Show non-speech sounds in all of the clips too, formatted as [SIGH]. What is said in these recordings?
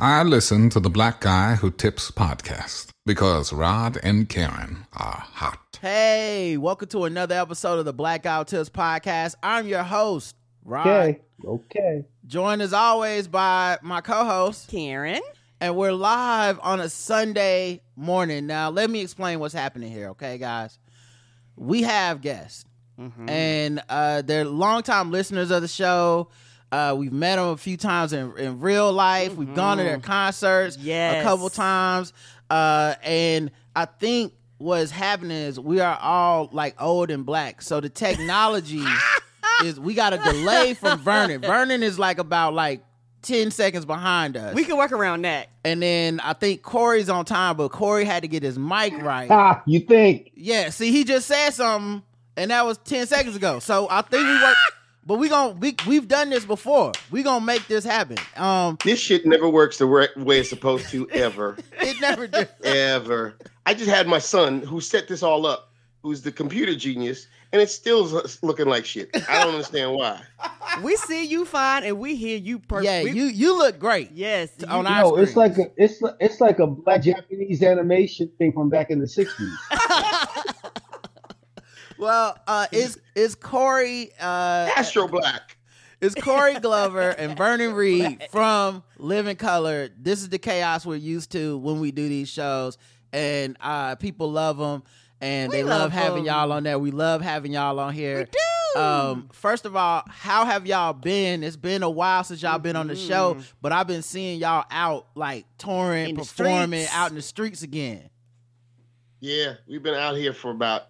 I listen to the Black Guy Who Tips podcast because Rod and Karen are hot. Hey, welcome to another episode of the Black Guy Who Tips podcast. I'm your host, Rod. Okay. Okay. Joined as always by my co-host, Karen. and we're live on a Sunday morning. Now, let me explain what's happening here, okay, guys? We have guests, Mm-hmm. and uh, they're longtime listeners of the show. Uh, we've met them a few times in, in real life. We've gone to their concerts a couple times, uh, and I think what's happening is we are all like old and black. So the technology [LAUGHS] is we got a delay from Vernon. Vernon is like about like ten seconds behind us. We can work around that. And then I think Corey's on time, but Corey had to get his mic right. Ah, you think? Yeah, see, he just said something, and that was ten seconds ago. So I think we work, [LAUGHS] but we gon' we we've done this before. We gonna make this happen. Um, This shit never works the right way it's supposed to [LAUGHS] ever, it never did. ever. I just had my son who set this all up, who's the computer genius, and it's still looking like shit. I don't understand why. [LAUGHS] We see you fine and we hear you perfect. Yeah, We- you you look great. Yes. you- on our No, it's like a it's li- it's like a black Japanese animation thing from back in the '60s. [LAUGHS] Well, uh, [LAUGHS] is is Corey uh Astro Black. is Corey [LAUGHS] Glover and Vernon Reid from Living Colour. This is the chaos we're used to when we do these shows, and uh, people love them, and We they love, love having 'em. y'all on there. We love having y'all on here. We do. Um, first of all, how have y'all been? It's been a while since y'all been on the show, but I've been seeing y'all out like touring, Mm-hmm. In performing out in the streets again. Yeah, we've been out here for about.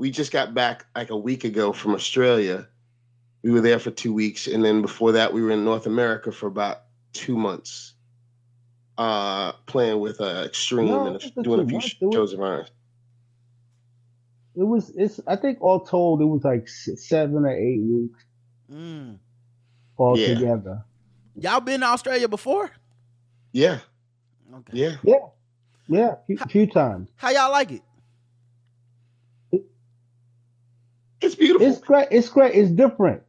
We just got back like a week ago from Australia. We were there for two weeks, and then before that, we were in North America for about two months, uh, playing with uh, Extreme No, and doing a few months. It was- shows of ours. It was it's I think all told it was like seven or eight weeks Mm. all Yeah. together. Y'all been to Australia before? Yeah, Okay. yeah. Yeah, yeah, a few, few times. How y'all like it? It's beautiful. It's great. It's great. It's different.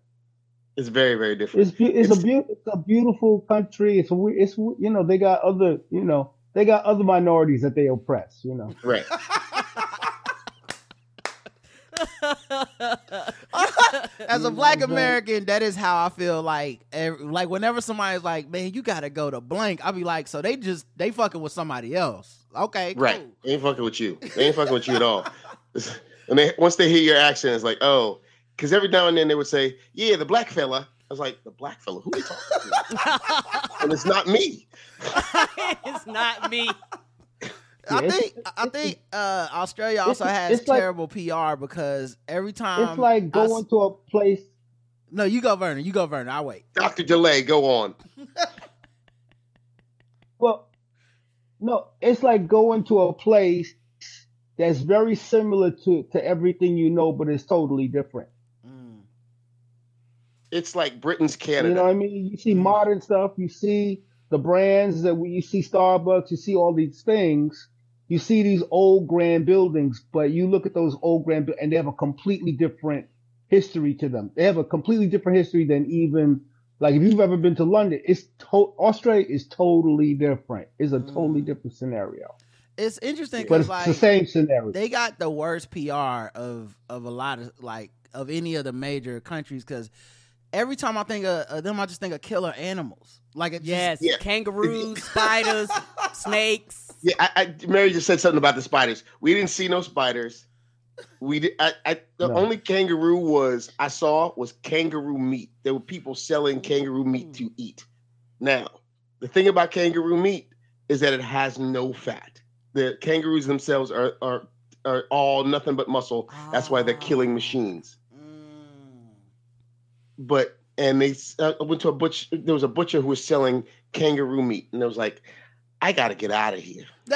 It's very, very different. It's be- it's, a It's- beau- it's a beautiful country. It's a it's you know they got other you know they got other minorities that they oppress. You know. Right. [LAUGHS] As a black. American, that is how I feel like every, like whenever somebody's like, "Man, you got to go to blank." I'll be like, "So they just they fucking with somebody else." Okay, Right. cool. They ain't fucking with you. They ain't fucking with you at all. [LAUGHS] And they once they hear your accent, it's like, oh, because every now and then they would say, yeah, the black fella. I was like, the black fella? Who are you talking to? [LAUGHS] and it's not me. [LAUGHS] it's not me. I Yeah, it's- think I think uh, Australia also it's- has it's like- terrible PR because every time It's like Um, I s- going to a place. no, you go Vernon, you go Vernon. I will wait. Dr. Delay, go on. [LAUGHS] Well, no, it's like going to a place that's very similar to to everything you know, but it's totally different. Mm. It's like Britain's Canada. You know what I mean? You Mm. see modern stuff, you see the brands that we, you see Starbucks, you see all these things. You see these old grand buildings, but you look at those old grand and they have a completely different history to them. They have a completely different history than even like if you've ever been to London, it's to- Australia is totally different. It's a totally Mm. different scenario. It's interesting But because it's like the same scenario. they got the worst PR of of a lot of like of any of the major countries because every time I think of, of them, I just think of killer animals. Like it Yes. Yeah. Kangaroos, [LAUGHS] spiders, snakes. Yeah, I, I, Mary just said something about the spiders. We didn't see no spiders. We did. I, I, the No. only kangaroo was I saw was kangaroo meat. There were people selling kangaroo meat to eat. Now, the thing about kangaroo meat is that it has no fat. The kangaroos themselves are are are all nothing but muscle. That's why they're killing machines. Mm. But and they uh, went to a butcher. There was a butcher who was selling kangaroo meat, and I was like, I got to get out of here. [LAUGHS]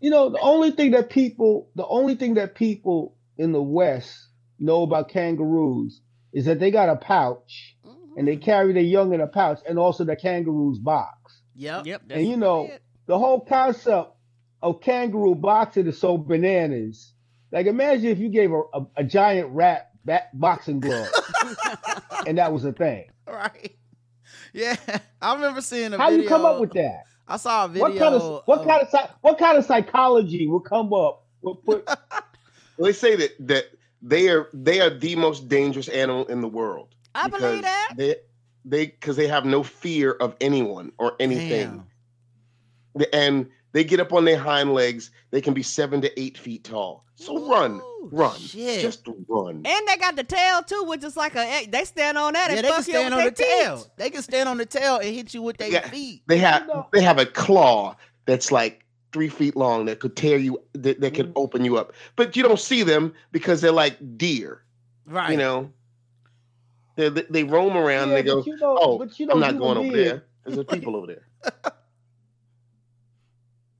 You know, the only thing that people, the only thing that people in the West know about kangaroos is that they got a pouch and they carry their young in a pouch and also the kangaroo's box. Yep. Yep. And you know, it. The whole concept of kangaroo boxing is so bananas. Like imagine if you gave a, a, a giant rat bat boxing glove [LAUGHS] and that was a thing. Right. Yeah, I remember seeing a How video. you come up with that? I saw a video. What kind of what of- kind of what kind of psychology will come up? Will put [LAUGHS] Well, they say that that they are they are the most dangerous animal in the world. I believe that. They they because they have no fear of anyone or anything. Damn. And they get up on their hind legs. They can be seven to eight feet tall. So run, Ooh, run, shit. just run. And they got the tail too, which is like a eh, they stand on that Yeah, and they can fuck you stand with on the their feet. tail. They can stand on the tail and hit you with their Yeah. feet. They have You know- they have a claw that's like three feet long that could tear you that, that could open you up. But you don't see them because they're like deer. Right. You know, they they, they roam around Yeah, and they go, you know, "Oh, but you know, I'm not human going over there. There's a people over there." [LAUGHS]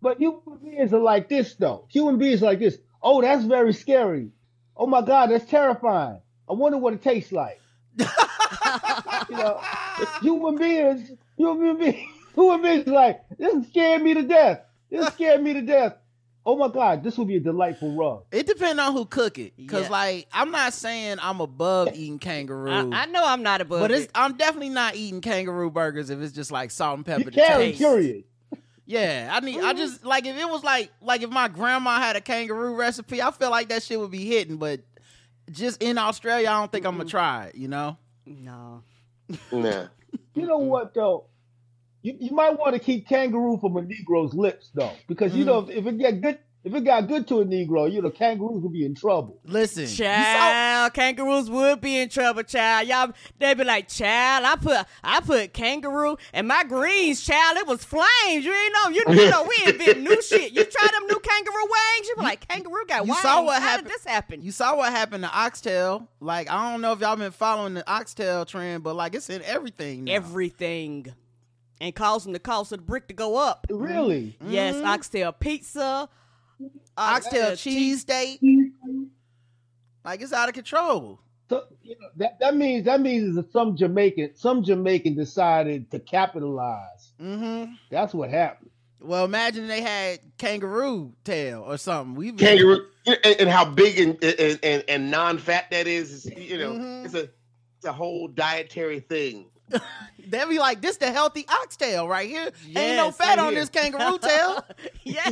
But human beings are like this though. Human beings are like this. Oh, that's very scary. Oh my God, that's terrifying. I wonder what it tastes like. [LAUGHS] You know, human beings, human beings, [LAUGHS] human beings are like this scared me to death. This scared me to death. Oh my God, this would be a delightful rub. It depends on who cook it. Cause Yeah. like I'm not saying I'm above eating kangaroo. I, I know I'm not above but it's it. I'm definitely not eating kangaroo burgers if it's just like salt and You pepper. to can, taste. period. Yeah, I need. I mm-hmm. just like if it was like like if my grandma had a kangaroo recipe, I feel like that shit would be hitting. But just in Australia, I don't think I'm gonna try it. You know? No. Nah. [LAUGHS] You know what though? You, you might want to keep kangaroo from a Negro's lips though, because you know mm-hmm. if, if it get good, if it got good to a Negro, you know kangaroos would be in trouble. Listen, you saw- Child, kangaroos would be in trouble, child. Y'all, they'd be like, child, I put, I put kangaroo and my greens, child. It was flames. You ain't know, you, you know, we invent new [LAUGHS] shit. You try them new kangaroo wings. You be like, kangaroo got you wings. saw what How happened- did this happen? You saw what happened to oxtail. Like I don't know if y'all been following the oxtail trend, but like it's in everything. Now. Everything, and causing the cost of the brick to go up. Really? Yes, Mhm. oxtail pizza, oxtail cheese steak. Like it's out of control. So you know, that that means that means that some Jamaican some Jamaican decided to capitalize. Mm-hmm. That's what happened. Well, imagine they had kangaroo tail or something. We kangaroo and, and how big and and, and, and non-fat that is, is you know Mhm. it's a it's a whole dietary thing [LAUGHS] They'd be like, "This the healthy oxtail right here. Ain't no fat right on here. this kangaroo tail." [LAUGHS] yeah. [LAUGHS]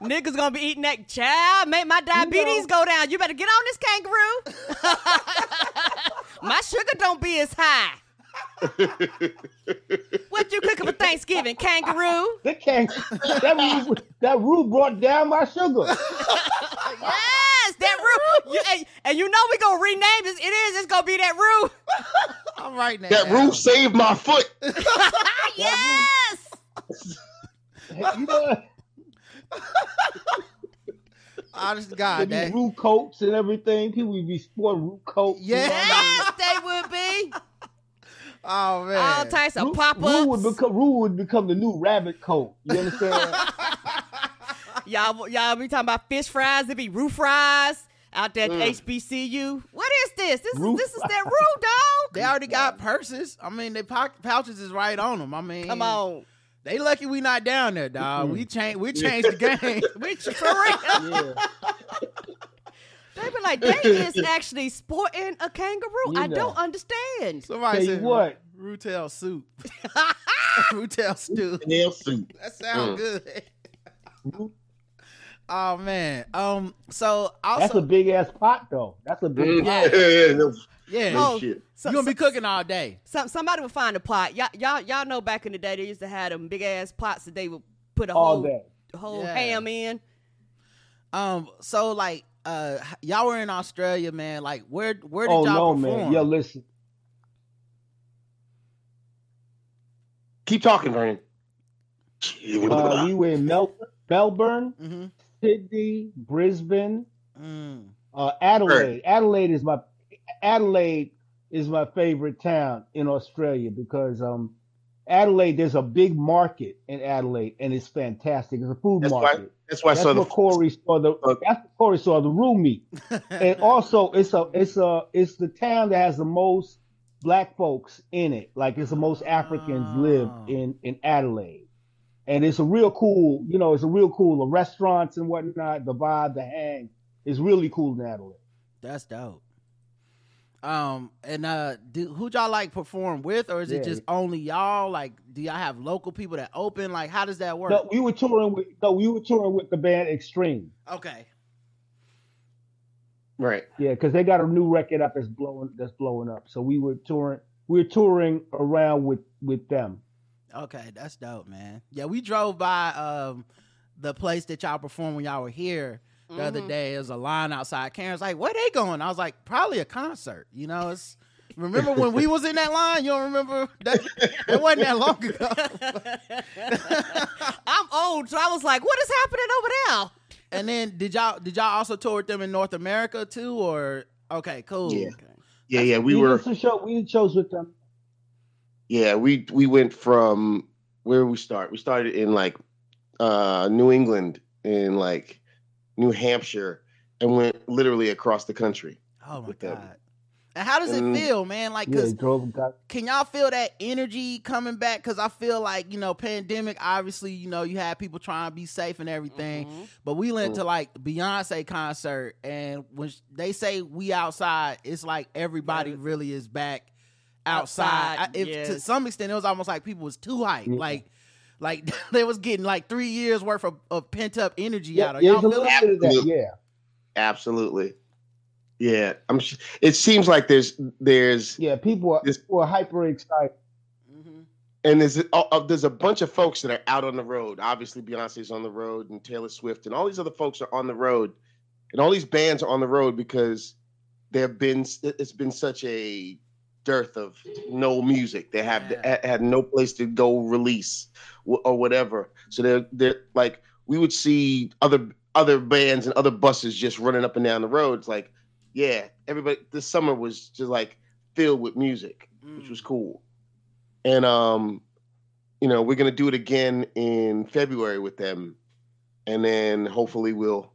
Niggas gonna be eating that child, make my diabetes go down. You better get on this kangaroo. my sugar don't be as high. what you cooking for Thanksgiving, kangaroo? That can that root, that root brought down my sugar. Yes, that roux. You, and, and you know we gonna rename this. It is. It's gonna be that roux. [LAUGHS] I'm right now. that roof saved my foot [LAUGHS] [LAUGHS] yes. You know, Honest to there God, be that root coats and everything. People would be sporting root coats. and Yeah. all that. Yes, they would be. oh man, All types of Root- pop root would ups. become root would become the new rabbit coat. You understand? Y'all, y'all be talking about fish fries. It be roux fries out there at Mm. HBCU. What is this? This Roux is this is that roux, dog. they already got purses. I mean, their poc- pouches is right on them. I mean, Come on, they lucky we not down there, dog. We change, we changed the game. [LAUGHS] we for real. yeah. They be like, they is actually sporting a kangaroo. You I know. don't understand. Somebody Tell you said, what. Rootail soup, [LAUGHS] [LAUGHS] Rootail stew. nail soup That sounds Mm. good. Oh man. Um. So also, That's a big ass pot though. That's a big Mm. pot. [LAUGHS] yeah, no, yeah. no Oh, shit So- you gonna be cooking all day. Some somebody would find a pot. Y'all y'all y'all know back in the day they used to have them big ass pots that they would put a all whole day. whole Yeah. ham in. Um. So like, uh, y'all were in Australia, man. Like, where where did Oh y'all no, perform? man. Yo, listen. keep talking Vernon Uh, we were in Mel- Melbourne, Mm-hmm. Sydney, Brisbane, Mm. uh, Adelaide. Adelaide is my Adelaide is my favorite town in Australia because um Adelaide there's a big market in Adelaide and it's fantastic. It's a food That's why- market. that's why I That's saw where the Corey saw the Uh, that's where Corey saw the room meat. [LAUGHS] and also it's a it's a it's the town that has the most black folks in it. Like it's the most Africans live Oh. in in Adelaide. And it's a real cool, you know, it's a real cool. The restaurants and whatnot, the vibe, the hang is really cool in Adelaide. That's dope. Um, and uh, do who y'all like perform with, or is it just only y'all? Like, do y'all have local people that open? Like, how does that work? No, we were touring with no, we were touring with the band Extreme. Okay, Right. Yeah, because they got a new record up that's blowing that's blowing up. So we were touring we were touring around with with them. Okay, that's dope, man. Yeah, we drove by um the place that y'all performed when y'all were here the other Mhm. day. There's a line outside. Karen's like, "Where they going?" I was like, "Probably a concert." You know, it's. Remember when we was in that line? You don't remember that? It wasn't that long ago. [LAUGHS] I'm old, so I was like, "What is happening over there?" And then did y'all did y'all also tour with them in North America too, or okay, cool. Yeah. Yeah, yeah. We did were some show we did shows with them. Yeah, we we went from where did we start? We started in like uh New England in like New Hampshire and went literally across the country. Oh my With them. god. And how does And- it feel, man? Like, Yeah, drove got can y'all feel that energy coming back? Cause I feel like you know, pandemic. Obviously, you know, you had people trying to be safe and everything. Mhm. But we went to like Beyonce concert, and when they say we outside, it's like everybody Right. really is back outside. Outside, I, if to some extent, it was almost like people was too hyped. Yeah. Like, like [LAUGHS] they was getting like three years worth of, of pent up energy yeah, out of there's y'all. Feel little that? that, Absolutely. yeah. Absolutely. Yeah. I'm sh- it seems like there's there's Yeah, people are, This- people are hyper excited. Mhm. and there's a, uh, there's a bunch of folks that are out on the road. Obviously, Beyonce's on the road, and Taylor Swift, and all these other folks are on the road, and all these bands are on the road because there've been it's been such a dearth of no music. They have Yeah. had no place to go release or whatever. So they're they're like we would see other other bands and other buses just running up and down the roads. Like, yeah, everybody. This summer was just like filled with music which Mm. was cool. And um, you know, we're gonna do it again in February with them, and then hopefully we'll,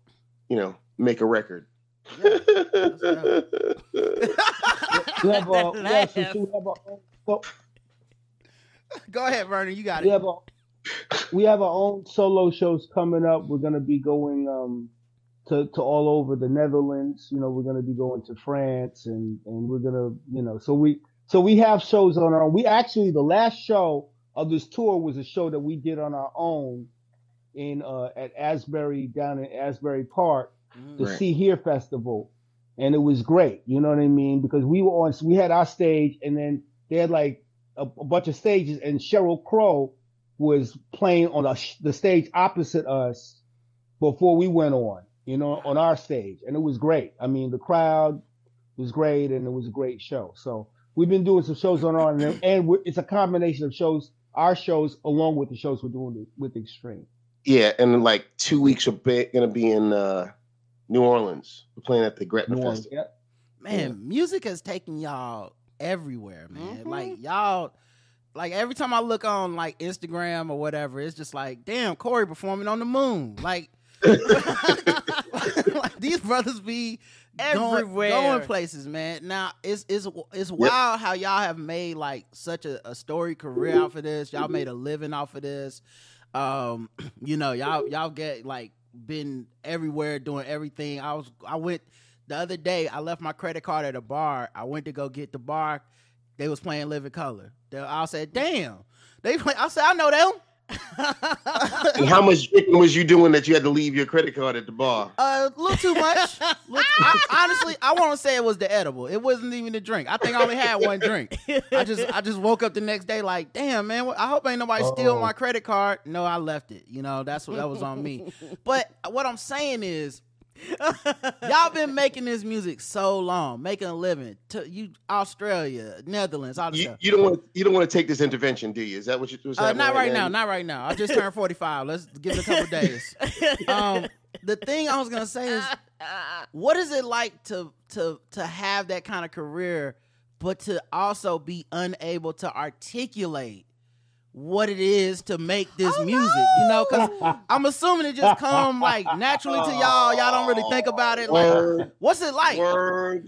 you know, make a record. We have, have, some, Laugh. we have, our own, Go ahead, Vernon. You got we it. have, our, we have our own solo shows coming up. We're gonna be going um to, to all over the Netherlands. You know, we're gonna be going to France and and we're gonna you know so we so we have shows on our own. We actually the last show of this tour was a show that we did on our own in uh at Asbury down in Asbury Park the Right. See Here Festival, and it was great. You know what I mean? Because we were on, we had our stage, and then they had like a, a bunch of stages, and Sheryl Crow was playing on a, the stage opposite us before we went on. You know, on our stage, and it was great. I mean, the crowd was great, and it was a great show. So we've been doing some shows on our, and, and it's a combination of shows, our shows, along with the shows we're doing with Extreme. yeah, and like two weeks we're gonna be in uh, New Orleans. We're playing at the Gretna New Festival. Yeah. man, music has taken y'all everywhere, man. Mhm. Like y'all, like every time I look on like Instagram or whatever, it's just like, damn, Corey performing on the moon. Like, [LAUGHS] like, these brothers be Everywhere. going, places, man. Now it's it's it's wild how y'all have made like such a, a story career off of this. Y'all made a living off of this. Um, [CLEARS THROAT] you know, y'all y'all get like been everywhere doing everything. I was I went the other day. I left my credit card at a bar. I went to go get the bar. They was playing Living Colour. I said, "Damn." They play. I said, "I know them." And how much drinking was you doing that you had to leave your credit card at the bar? Uh, a little too much. Little- I, honestly, I want to say it was the edible. It wasn't even the drink. I think I only had one drink. I just, I just woke up the next day like, damn, man. I hope ain't nobody steal Oh. my credit card. No, I left it. You know, that's what that was on me. But what I'm saying is, y'all been making this music so long, making a living. To you, Australia, Netherlands, all this You, stuff. you don't want you don't want to take this intervention, do you? Is that what you? what's Uh, not right now. Not right now. I just turned 45. Let's give it a couple days. Um, the thing I was gonna say is, what is it like to to to have that kind of career, but to also be unable to articulate what it is to make this Oh, music? You know, because [LAUGHS] I'm assuming it just come like naturally to y'all. Y'all don't really think about it. Like, Word, what's it like? word.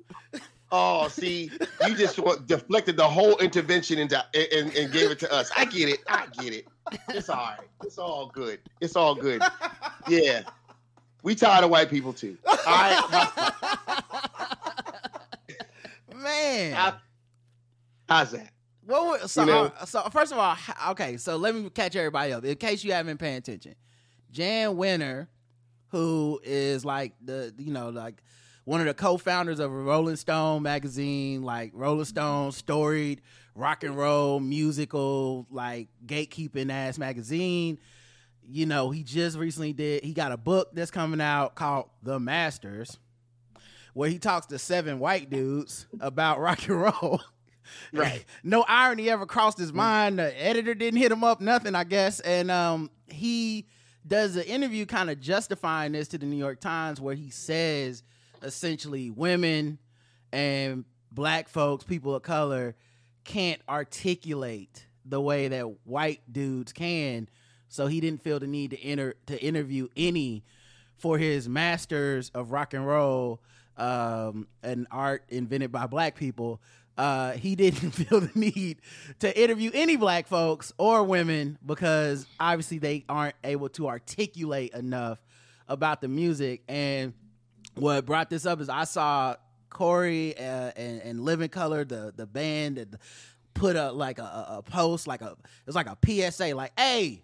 oh, see, you just deflected the whole intervention into and, and gave it to us. I get it. I get it. It's all right. It's all good. It's all good. Yeah. We tired of white people too. All right. Man. How- how's that? What so, You know? uh, so first of all, okay, so let me catch everybody up in case you haven't been paying attention. Jan Wenner, who is like the you know like one of the co-founders of Rolling Stone magazine, like Rolling Stone storied rock and roll musical like gatekeeping ass magazine. You know, he just recently did. He got a book that's coming out called The Masters, where he talks to seven white dudes about [LAUGHS] rock and roll. [LAUGHS] Right. no irony ever crossed his mind. The editor didn't hit him up, nothing, I guess. And um, he does an interview kind of justifying this to the New York Times where he says essentially women and black folks, people of color, can't articulate the way that white dudes can. So he didn't feel the need to enter to interview any for his masters of rock and roll um, and art invented by black people. Uh, he [LAUGHS] didn't feel the need to interview any black folks or women because obviously they aren't able to articulate enough about the music. And what brought this up is I saw Corey uh, and, and Living Colour, the the band, and put a like a, a post, like a it was like a PSA, like, "Hey,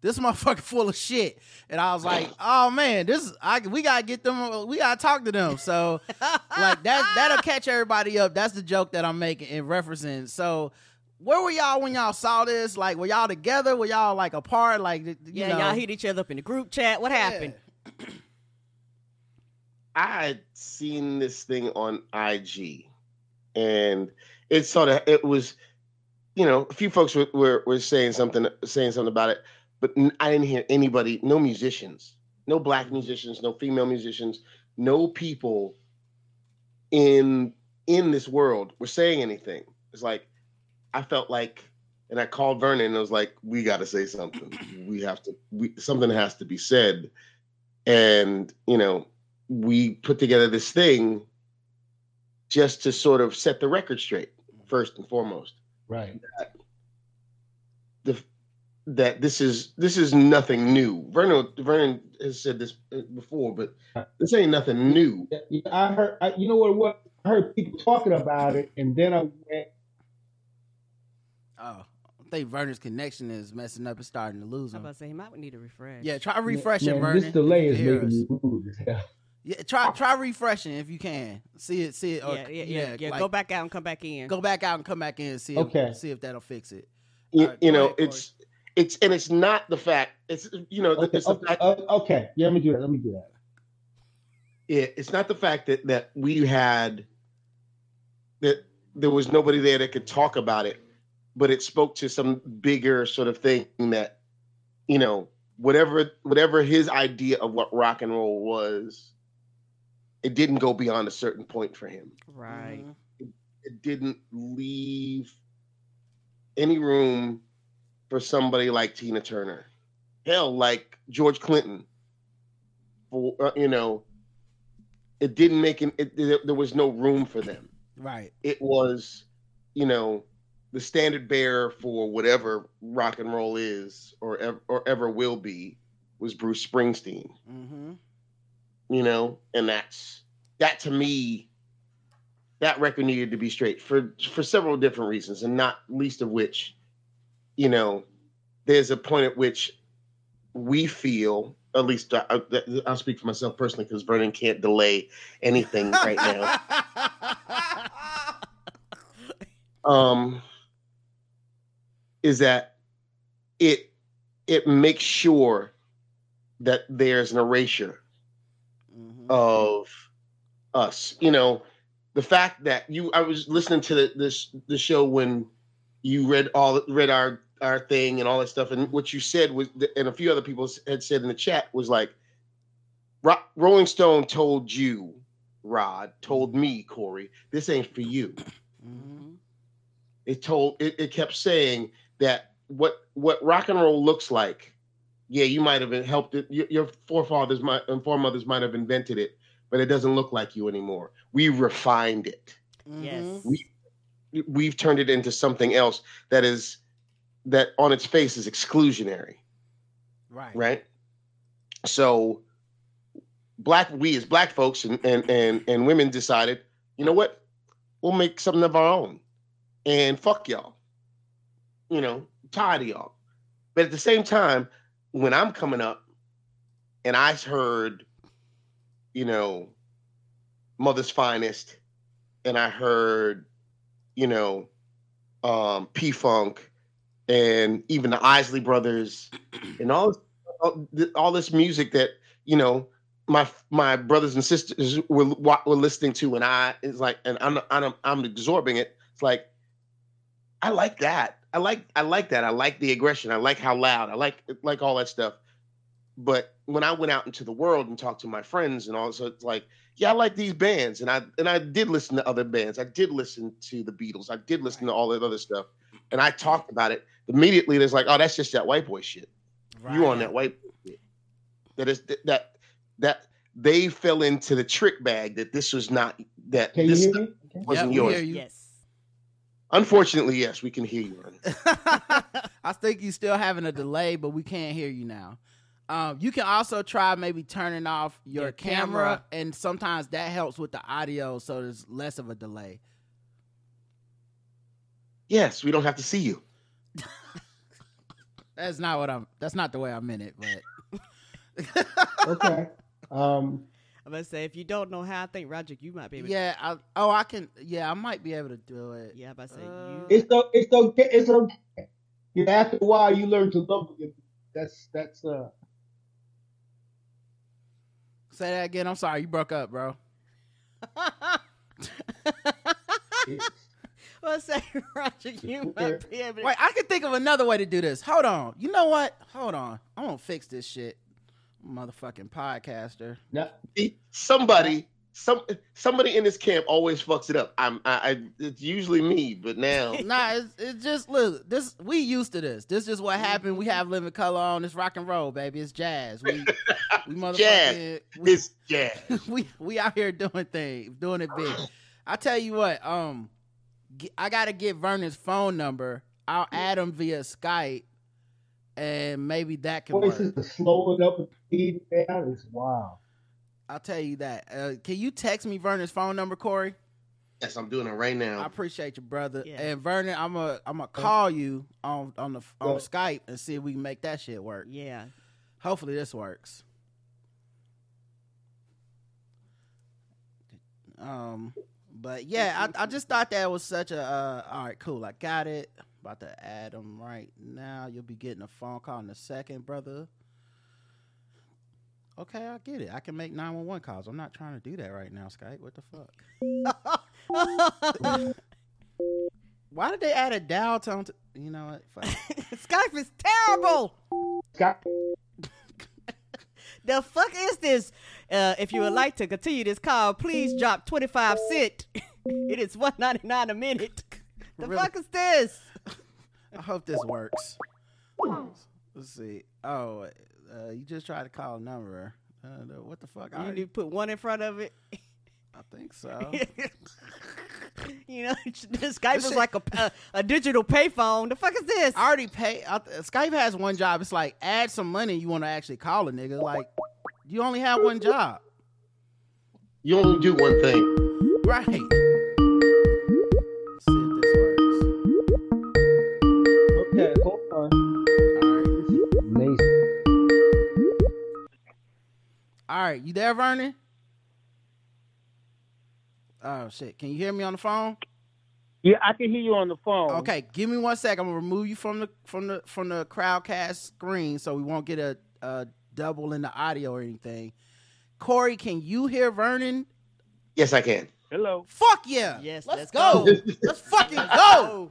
this motherfucker [LAUGHS] full of shit." And I was like, "Oh man, this I we gotta get them, we gotta talk to them." So [LAUGHS] like that that'll catch everybody up. That's the joke that I'm making in referencing. So. Where were y'all when y'all saw this? Like, were y'all together? Were y'all like apart? Like, you Yeah, know, y'all hit each other up in the group chat. What happened? [CLEARS THROAT] I had seen this thing on IG, and it sort of it was, you know, a few folks were, were were saying something saying something about it, but I didn't hear anybody, no musicians, no black mm. musicians, no female musicians, no people in in this world were saying anything. It's like I felt like, and I called Vernon and I was like, we got to say something. [CLEARS THROAT] We have to. We something has to be said, and you know we put together this thing just to sort of set the record straight first and foremost Right. the that this is this is nothing new vernon vernon has said this uh, before but this ain't nothing new Yeah, yeah, I heard. I, you know what? What I heard people talking about it, and then I went. Oh, I think Vernon's connection is messing up and starting to lose I'm him. about to say he might need a refresh. Yeah, try refreshing, Man, Vernon. this delay is making me rude as hell. Yeah, try try refreshing if you can. See it, see it. Or, yeah, yeah, yeah. yeah. like, go back out and come back in. go back out and come back in and see. Okay. If, see if that'll fix it. you, All right, you know ahead, it's it's and it's not the fact it's you know Okay, it's the okay, fact uh, okay. Yeah, let me do that. Let me do that. yeah, it's not the fact that that we had that there was nobody there that could talk about it, but it spoke to some bigger sort of thing that you know whatever whatever his idea of what rock and roll was, it didn't go beyond a certain point for him. Right. Mhm. It didn't leave any room for somebody like Tina Turner. Hell, like George Clinton. For uh, you know, it didn't make an, it, there, there was no room for them. Right. It was, you know, the standard bearer for whatever rock and roll is or ever, or ever will be was Bruce Springsteen. Mm-hmm. You know, and that's that to me that record needed to be straight for for several different reasons, and not least of which, you know, there's a point at which we feel, at least I, I- I'll speak for myself personally, because Vernon can't delay anything right now. [LAUGHS] um, is that it it makes sure that there's an erasure Mhm. of us. You know, the fact that you I was listening to the this the show when you read all read our our thing and all that stuff, and what you said was, and a few other people had said in the chat was like, Ro- Rolling Stone told you, Rod told me, Corey, this ain't for you. Mhm. It told it, it kept saying that what what rock and roll looks like. Yeah, you might have helped it. Your, your forefathers might and foremothers might have invented it, but it doesn't look like you anymore. We refined it. Yes. We we've turned it into something else that is that on its face is exclusionary, Right. right? So black we as black folks and and and, and women decided, you know what? We'll make something of our own. And fuck y'all. You know, tired of y'all. But at the same time, when I'm coming up and I heard, you know, Mother's Finest, and I heard, you know, um, P Funk, and even the Isley Brothers, [CLEARS THROAT] and all all, all this music that you know my my brothers and sisters were were listening to, and I it's like, and I'm I'm I'm absorbing it. It's like I like that. I like I like that. I like the aggression. I like how loud. I like like all that stuff. But when I went out into the world and talked to my friends and all, so it's like, yeah, I like these bands, and I and I did listen to other bands. I did listen to the Beatles. I did listen to all that other stuff, and I talked about it. Immediately, there's like, oh, that's just that white boy shit. You on that white boy shit. That is that that they fell into the trick bag that this was not that Can you this hear me? Wasn't Yeah, we yours. hear you. Yes. Unfortunately, yes, we can hear you. [LAUGHS] I think you're still having a delay, but we can't hear you now. Um, you can also try maybe turning off your, Your camera, camera. and sometimes that helps with the audio, so there's less of a delay. Yes, we don't have to see you. [LAUGHS] That's not what I'm. That's not the way I meant it, but [LAUGHS] Okay. Um, I'm gonna say if you don't know how I think Roger, you might be able. yeah. I, oh, I can. Yeah, I might be able to do it. Yeah, I'm say Uh, you. it's o- it's okay. It's okay. You know, after a while, you learn to love it. That's that's uh. Say that again. I'm sorry, you broke up, bro. it's- [LAUGHS] Well, say Roger, you might be able. To, Wait, I can think of another way to do this. Hold on. You know what? Hold on. I'm gonna fix this shit, motherfucking podcaster. now, Somebody, some somebody in this camp always fucks it up. I'm, I, I it's usually me, but now [LAUGHS] nah, it's, it's just look. This we used to this. This is what happened. We have Living Colour on. It's rock and roll, baby. It's jazz. We we [LAUGHS] motherfucking Jazz. we, it's jazz. [LAUGHS] we we out here doing things, doing it big. I tell you what, um, I gotta get Vernon's phone number. I'll add him via Skype, and maybe that can work. voices to slow it up and speed it down. Wow. I'll tell you that. Uh, can you text me Vernon's phone number, Corey? Yes, I'm doing it right now. I appreciate you, brother. Yeah. And Vernon, I'm a I'm gonna call you on on the on Yeah. Skype and see if we can make that shit work. yeah. Hopefully this works. Um, but yeah, I, I just thought that was such a uh, all right, cool. I got it. About to add them right now. You'll be getting a phone call in a second, brother. Okay, I get it. I can make nine one one calls. I'm not trying to do that right now, Skype. What the fuck? [LAUGHS] Why did they add a dial tone? To, you know what? Fuck. [LAUGHS] Skype is terrible. Scott, The fuck is this? Uh, if you would like to continue this call, please drop 25 cent. [LAUGHS] it is 199 a minute. The Really? fuck is this? I hope this works. Let's see. Oh, uh, you just tried to call a number. Uh, the- what the fuck? I, You already- need to put one in front of it. I think so. [LAUGHS] you know, Skype is shit- like a, a, a digital payphone. The fuck is this? I already pay. I, Skype has one job. It's like add some money. You want to actually call a nigga. Like you only have one job, You only do one thing. right? All right, you there, Vernon? Oh shit! Can you hear me on the phone? Yeah, I can hear you on the phone. Okay, give me one sec. I'm gonna remove you from the from the from the crowdcast screen so we won't get a, a double in the audio or anything. Corey, can you hear Vernon? Yes, I can. Hello. Fuck yeah! Yes, let's, let's go. go. [LAUGHS] let's fucking go.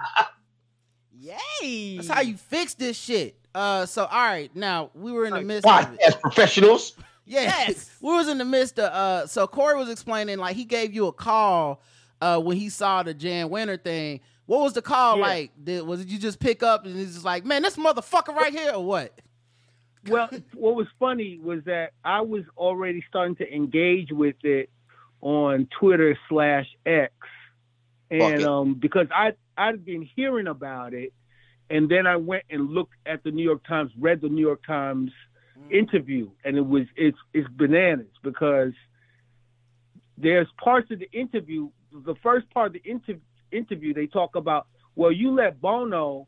[LAUGHS] Yay! That's how you fix this shit. Uh, so all right, now we were in the midst of it. Podcast professionals. Yeah. Yes. [LAUGHS] we was in the midst of uh so Corey was explaining like he gave you a call uh when he saw the Jan Wenner thing. What was the call Yeah. like? Did, was it you just pick up and he's just like, man, this motherfucker right here or what? Well, what was funny was that I was already starting to engage with it on Twitter slash X, and um, because I I'd been hearing about it, and then I went and looked at the New York Times, read the New York Times interview, and it was it's it's bananas because there's parts of the interview. The first part of the inter- interview, they talk about well, you let Bono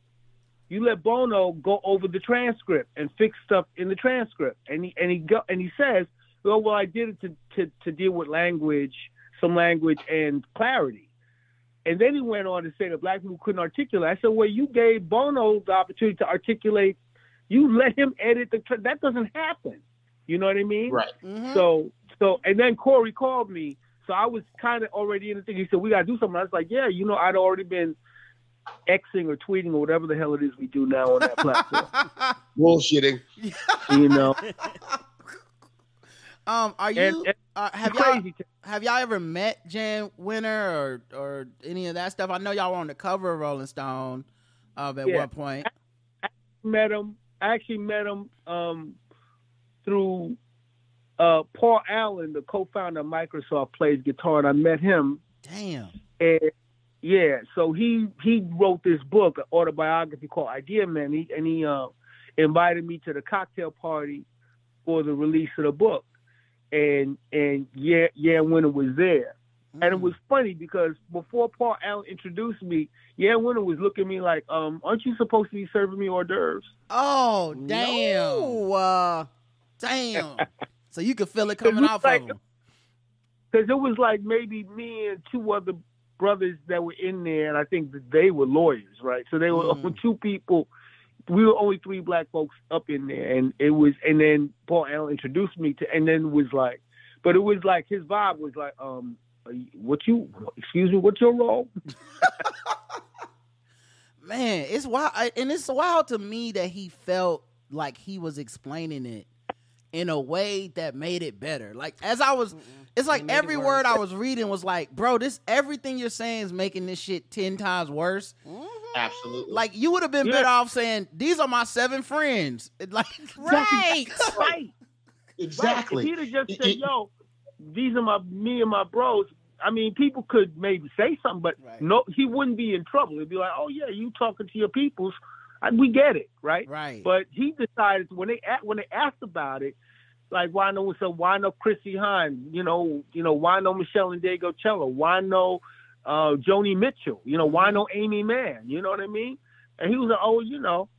you let Bono go over the transcript and fix stuff in the transcript. And he and he go and he says, Well, well, I did it to, to, to deal with language, some language and clarity. And then he went on to say that black people couldn't articulate. I said, Well, you gave Bono the opportunity to articulate. You let him edit the tra- that doesn't happen. You know what I mean? Right. Mhm. So so and then Corey called me. So I was kind of already in the thing. He said, We gotta do something. I was like, Yeah, you know, I'd already been Xing or tweeting or whatever the hell it is we do now on that platform. [LAUGHS] Bullshitting. you know. [LAUGHS] um, are you And- and uh, have y'all crazy. have y'all ever met Jan Wenner or or any of that stuff? I know y'all were on the cover of Rolling Stone uh, at Yeah. one point. met him. I actually met him um, through uh, Paul Allen, the co-founder of Microsoft, plays guitar, and I met him. Damn. And yeah, so he he wrote this book, an autobiography called Idea Man, he, and he uh, invited me to the cocktail party for the release of the book, and and yeah, yeah, Wenner was there. And it was funny because before Paul Allen introduced me, yeah, Wenner was looking at me like, um, aren't you supposed to be serving me hors d'oeuvres? Oh damn. No, uh, Damn. [LAUGHS] so you could feel it It coming was off like- of him. because it was like maybe me and two other brothers that were in there, and I think that they were lawyers, right? So they were Mm. [LAUGHS] two people. We were only three black folks up in there, and it was. And then Paul Allen introduced me to, and then it was like, but it was like his vibe was like, um, are you- what you? Excuse me, what's your role? [LAUGHS] Man, it's wild, and it's wild to me that he felt like he was explaining it in a way that made it better. Like as I was, it's like It made it every word I was reading was like, bro, this everything you're saying is making this shit ten times worse. Mm-hmm. Absolutely. Like you would have been Yeah. better off saying, "These are my seven friends." [LAUGHS] Like, right. Right. exactly. Right. If he'd have just Y- said, y- "Yo, these are my me and my bros," I mean, people could maybe say something, but Right. no, he wouldn't be in trouble. He'd be like, "Oh yeah, you talking to your peoples? I, we get it, right?" right? But he decided when they when they asked about it, like why no so why no Chrissie Hynde, you know, you know why no Meshell Ndegeocello, why no uh, Joni Mitchell, you know why no Aimee Mann, you know what I mean? And he was like, oh, you know,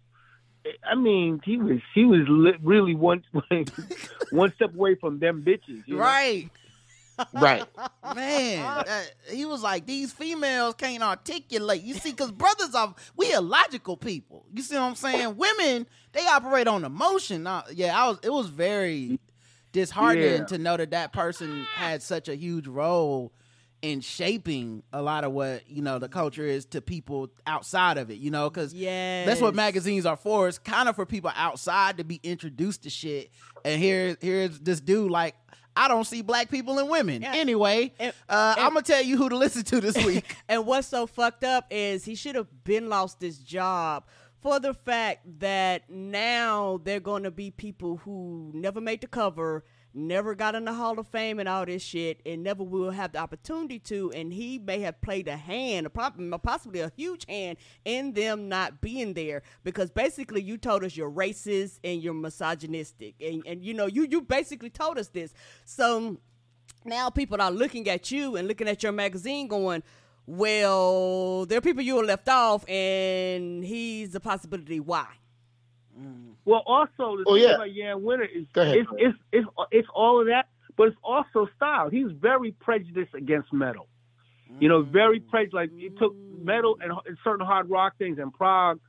I mean, he was he was li- really one [LAUGHS] one step away from them bitches, you know? right. Right. [LAUGHS] Man, uh, he was like, these females can't articulate. You see, because brothers are, we are logical people. You see what I'm saying? Women, they operate on emotion. Uh, yeah, I was, it was very disheartening Yeah. to know that that person had such a huge role in shaping a lot of what, you know, the culture is to people outside of it, you know, because Yes. that's what magazines are for. It's kind of for people outside to be introduced to shit. And here, here's this dude like, I don't see black people and women. Yeah. Anyway, And- uh, and- I'm gonna tell you who to listen to this [LAUGHS] week. And what's so fucked up is he should have been lost his job for the fact that now they're going to be people who never made the cover, never got in the Hall of Fame and all this shit, and never will have the opportunity to. And he may have played a hand, a prob- possibly a huge hand, in them not being there because basically you told us you're racist and you're misogynistic, and and you know you you basically told us this. So now people are looking at you and looking at your magazine going well, there are people you were left off, and he's a possibility why. Mm-hmm. Well, also the Oh, thing yeah. about Jan Wenner is Go ahead. it's, it's it's it's all of that, but it's also style. He's very prejudiced against metal. You know, very mm. prejudiced. Like he took metal and, and certain hard rock things and prog.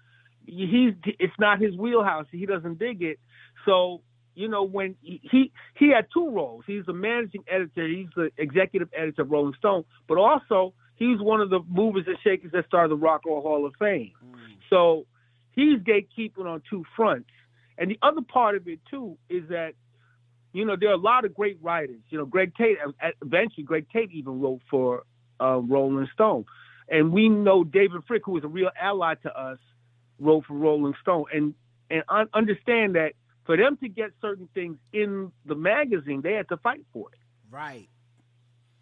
He's it's not his wheelhouse. He doesn't dig it. So you know when he he, he had two roles. He's the managing editor. He's the executive editor of Rolling Stone, but also he's one of the movers and shakers that started the Rock and Roll Hall of Fame. Mm. So he's gatekeeping on two fronts. And the other part of it too is that, you know, there are a lot of great writers. You know, Greg Tate. uh, Eventually, Greg Tate even wrote for uh, Rolling Stone, and we know David Fricke, who is a real ally to us, wrote for Rolling Stone. And and un- understand that for them to get certain things in the magazine, they had to fight for it. Right.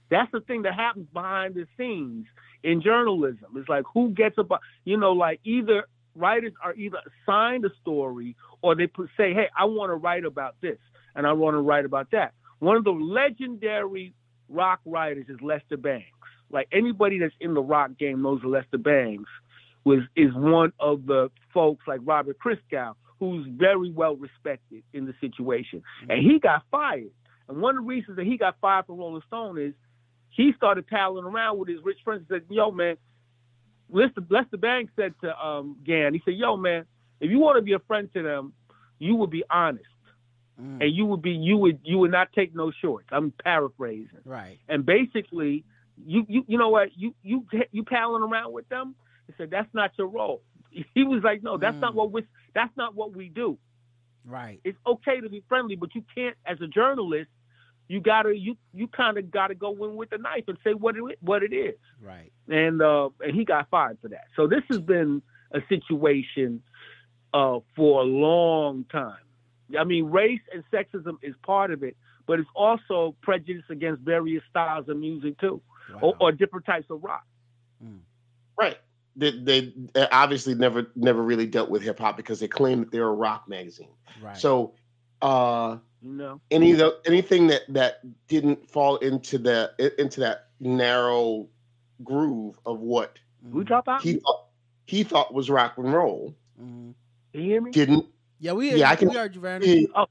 That's the thing that happens behind the scenes in journalism. It's like who gets about, you know, like either writers are either assigned a story or they put, say, hey, I want to write about this and I want to write about that. One of the legendary rock writers is Lester Bangs. Like anybody that's in the rock game knows Lester Bangs was is one of the folks like Robert Christgau, who's very well respected in the situation. Mm-hmm. And he got fired. And one of the reasons that he got fired from Rolling Stone is he started palling around with his rich friends and said, Yo, man, Lester, Lester Bangs said to um, Jan, he said, Yo, man, if you want to be a friend to them, you would be honest. Mm. And you would be you would you would not take no shorts. I'm paraphrasing. Right. And basically, you you you know what you you you palling around with them. He said that's not your role. [LAUGHS] He was like, no, that's not Mm. what we that's not what we do. Right. It's okay to be friendly, but you can't as a journalist. You gotta you you kind of gotta go in with the knife and say what it what it is. Right. And uh, and he got fired for that. So this has been a situation uh, for a long time. I mean, race and sexism is part of it, but it's also prejudice against various styles of music too, or, or different types of rock. Right. They, they they obviously never never really dealt with hip hop because they claim that they're a rock magazine. Right. So uh You know, any of the, anything that that didn't fall into the into that narrow groove of what we talk about. he thought he thought was rock and roll Mhm. You hear me? didn't Yeah, we Yeah, I can- we heard you, Vernon. he Oh,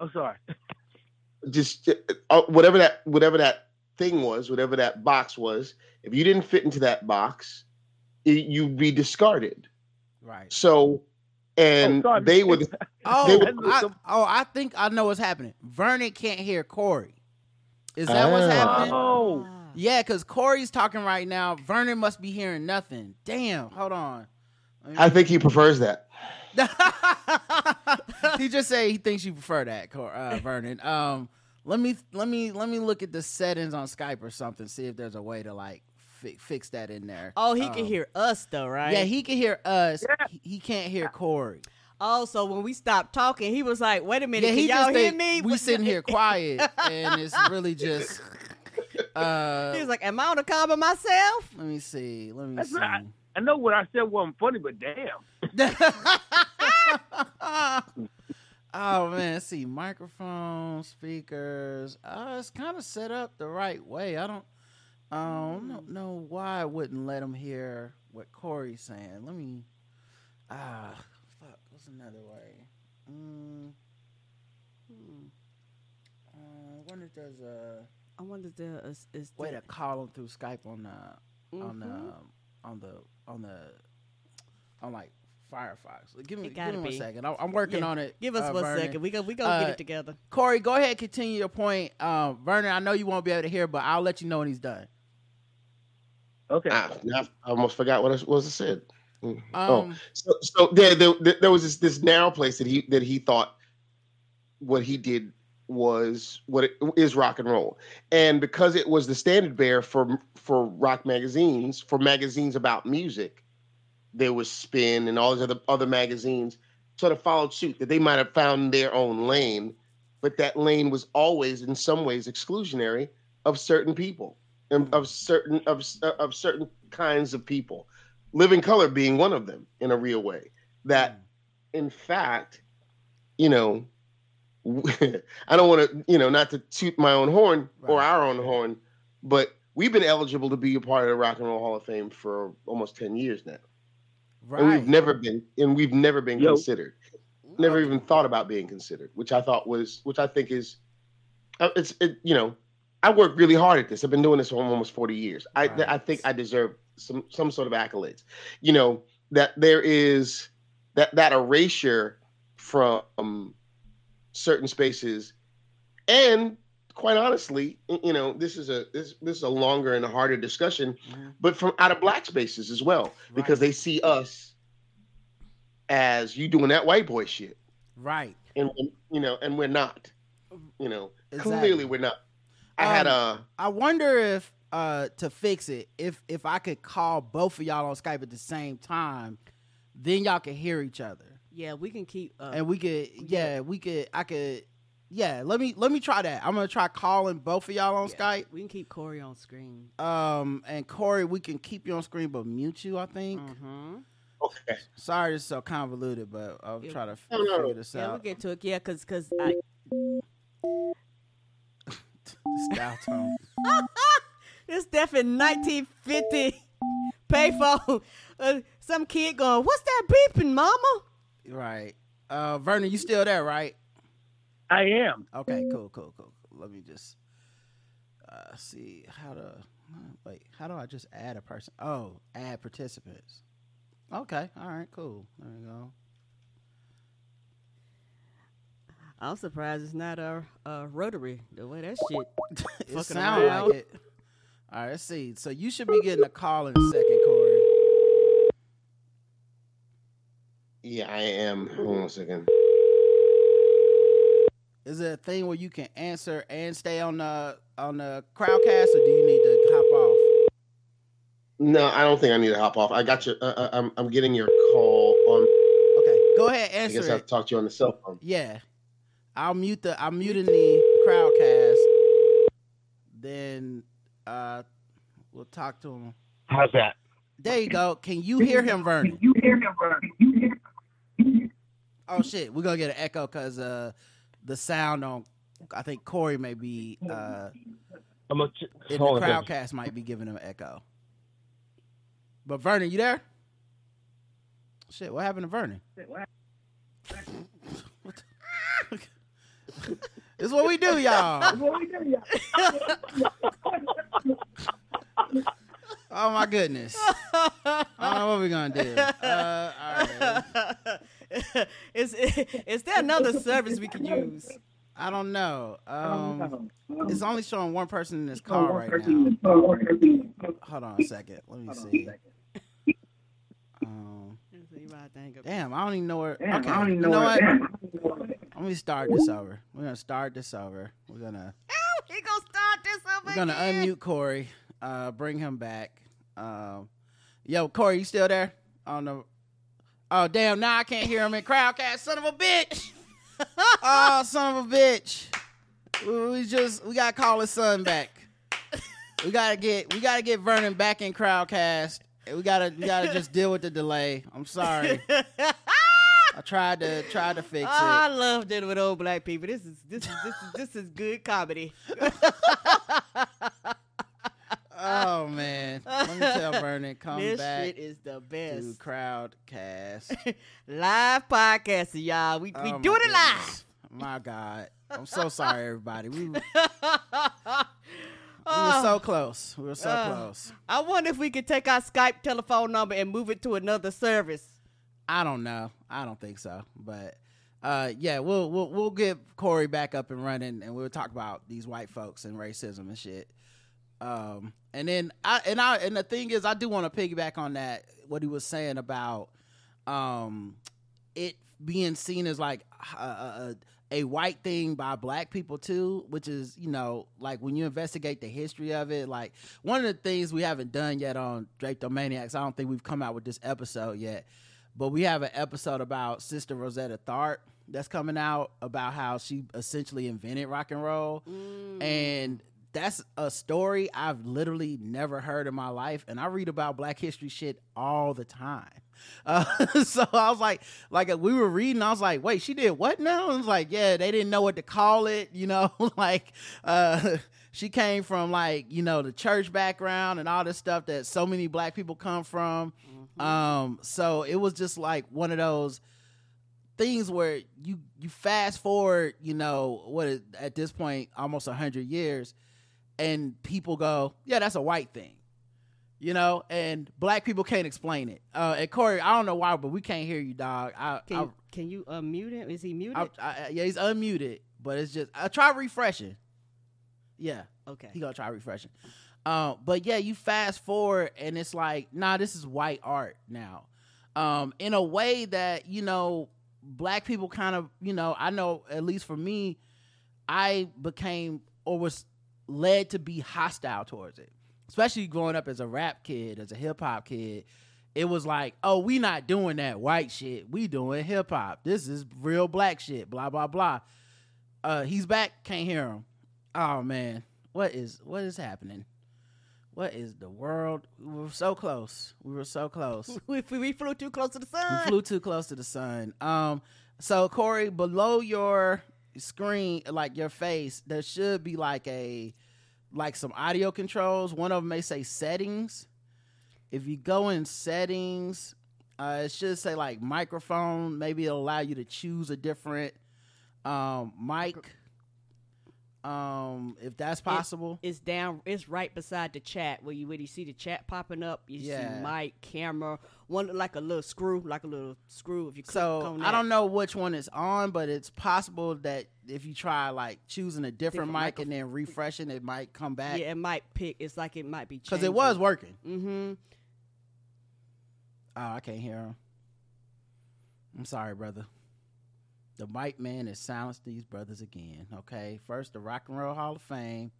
oh, sorry. [LAUGHS] just uh, whatever that whatever that thing was whatever that box was if you didn't fit into that box it, you'd be discarded Right. so and sorry, they Mr. would [LAUGHS] Oh, They would- I, oh, I think I know what's happening. Vernon can't hear Corey. Is that what's Ah. happening? Oh, Yeah, because Corey's talking right now. Vernon must be hearing nothing. Damn, hold on. Let me- i think he prefers that [LAUGHS] he just say he thinks you prefer that, Cor- uh, Vernon. Um, let me let me let me look at the settings on Skype or something. See if there's a way to like fi- fix that in there. Oh, he can Um, hear us though, right? Yeah, he can hear us. Yeah. He, he can't hear Corey. Oh, so when we stopped talking, he was like, "Wait a minute, Yeah, can he y'all just hear think me?" we What- [LAUGHS] sitting here quiet, and it's really just. [LAUGHS] Uh, He was like, "Am I on the call by myself?" let me see. Let me That's see. right. I know what I said wasn't funny, but damn. [LAUGHS] oh man, let's see microphone, speakers. Uh, it's kind of set up the right way. I don't, I don't know why I wouldn't let him hear what Corey's saying. Let me. Ah, fuck. What's another way? Mm, hmm. Uh, I wonder if there's a I wonder if there is, is way to call him through Skype on the on the Mhm. on the on the on like Firefox. Give me give me one second. I'm, I'm working Yeah, on it. Give us uh, one Vernon. second. We go. We gonna Uh, get it together. Corey, go ahead, continue your point. Um, Vernon, I know you won't be able to hear, but I'll let you know when he's done. Okay. Ah, now I almost forgot what I was I said. Mm. Um, oh, so, so there, there, there was this, this narrow place that he that he thought what he did was what it is rock and roll, and because it was the standard bearer for for rock magazines, for magazines about music, there was Spin and all these other other magazines sort of followed suit that they might have found their own lane, but that lane was always in some ways exclusionary of certain people and of certain of of certain kinds of people Living Colour being one of them in a real way that in fact you know [LAUGHS] i don't want to you know not to toot my own horn or our own horn but we've been eligible to be a part of the Rock and Roll Hall of Fame for almost ten years now, Right. and we've never been and we've never been Yo. considered. Never even thought about being considered, which I thought was, which I think is, uh, it's it, you know, I work really hard at this. I've been doing this for almost forty years. I Right. I think I deserve some some sort of accolades. You know that there is that that erasure from certain spaces, and quite honestly, you know, this is a this this is a longer and a harder discussion, Mhm. but from out of black spaces as well, because they see us as you doing that white boy shit, Right. and and, you know, and we're not. You know, Exactly. clearly we're not. I had Um, a I wonder if uh to fix it, if if I could call both of y'all on Skype at the same time, then y'all could hear each other. Yeah, we can keep. Uh, and we could yeah, we could I could yeah, let me let me try that. I'm gonna try calling both of y'all on yeah, Skype. We can keep Corey on screen. Um and Corey, we can keep you on screen but mute you, I think. Mm-hmm. okay. Sorry it's so convoluted, but I'll Yeah. try to f- No, no, figure this Yeah, we'll get to it. Yeah, cause, cause I, Style tone. [LAUGHS] it's definitely 1950 payphone. Uh, some kid going, "What's that beeping, mama?" Right. Uh Vernon, you still there, right? I am. Okay, cool, cool, cool. cool. Let me just uh, see how to wait. How do I just add a person? Oh, add participants. Okay, all right, cool. There we go. I'm surprised it's not a, a rotary. The way that shit. [LAUGHS] it Fucking sound around. like it. All right, let's see. So you should be getting a call in a second, Corey. Yeah, I am. Hold on a second. Is it a thing where you can answer and stay on the on the crowdcast, or do you need to hop off? No, I don't think I need to hop off. I got you. Uh, uh, I'm I'm getting your call on. Okay, go ahead, Answer. I answer guess I'll it. talk to you on the cell phone. Yeah. I'll mute the I'm muting the crowdcast. Then uh we'll talk to him. How's that? There you go. Can you hear him, Vernon? You hear him, Vernon? You hear Oh shit, we're gonna get an echo because uh the sound on I think Corey may be uh I'm a, in the hold on a second. crowdcast might be giving him an echo. But Vernon, you there? Shit, what happened to Vernon? What the- this is what we do, y'all. Oh my goodness. I don't know what we're gonna do. Uh, all right. is is there another service we could [LAUGHS] use? I don't know. Um, it's only showing one person in this car right now. Hold on a second. Let me see. Um, damn, I don't even know where. Okay, you know what? Let me start this over. We're gonna start this over. We're gonna He gonna start this over we're gonna again. unmute Corey. Uh, bring him back. Um, yo, Corey, you still there? On the. Oh damn! Now I can't hear him in crowdcast. Son of a bitch! [LAUGHS] oh, son of a bitch! We, we just we gotta call his son back. We gotta get we gotta get Vernon back in crowdcast. We gotta we gotta just deal with the delay. I'm sorry. [LAUGHS] I tried to try to fix Oh, I it. love dealing with old black people. This is this is this is this is good comedy. Oh man, let me tell Vernon [LAUGHS] come this back shit is the to best. crowdcast. [LAUGHS] live podcast, y'all. We we Oh, my doing it live. My God, I'm so sorry, everybody. We, we were [LAUGHS] so close. We were so Uh, close. I wonder if we could take our Skype telephone number and move it to another service. I don't know. I don't think so. But uh, yeah, we'll we'll we'll get Corey back up and running, and we'll talk about these white folks and racism and shit. Um, and then I and I and the thing is, I do want to piggyback on that what he was saying about um it being seen as like a, a, a white thing by black people too, which is you know like when you investigate the history of it. Like one of the things we haven't done yet on Drake Drapetomaniacs, I don't think we've come out with this episode yet, but we have an episode about Sister Rosetta Tharpe that's coming out about how she essentially invented rock and roll, and that's a story I've literally never heard in my life, and I read about Black History shit all the time. [LAUGHS] Uh, so I was like, like we were reading, I was like, wait, she did what now? And I was like, yeah, they didn't know what to call it, you know, [LAUGHS] like, uh, she came from like you know the church background and all this stuff that so many black people come from. Um, so it was just like one of those things where you you fast forward, you know, what is, at this point almost a hundred years, and people go, yeah, that's a white thing, you know, and black people can't explain it. Uh, and Corey, I don't know why, but we can't hear you, dog. I, Can I, you, can you unmute him? Is he muted? I, I, yeah, he's unmuted, but it's just I try refreshing. Yeah, okay. he gonna try refreshing. Um, but yeah, you fast forward and it's like, nah, this is white art now. Um, in a way that, you know, black people kind of, you know, I know at least for me, I became or was led to be hostile towards it. Especially growing up as a rap kid, as a hip hop kid. It was like, oh, we not doing that white shit. We doing hip hop. This is real black shit. Blah blah blah. Uh, he's back. Can't hear him. Oh man, what is what is happening? What is the world? We were so close. We were so close. [LAUGHS] we, we flew too close to the sun. We flew too close to the sun. Um, so Corey, below your screen, like your face, there should be like a like some audio controls. One of them may say settings. If you go in settings, uh, it should say like microphone. Maybe it'll allow you to choose a different um, mic. Um, if that's possible. It's down. It's right beside the chat where you when you see the chat popping up. You Yeah. see mic, camera, one like a little screw, like a little screw. If you So I don't know which one is on, but it's possible that if you try like choosing a different, Different mic and then refreshing, it might come back. Yeah, it might pick. It's like it might be because it was working. Mm-hmm. Oh, I can't hear him. I'm sorry, brother. The white man has silenced these brothers again. Okay, first the Rock and Roll Hall of Fame,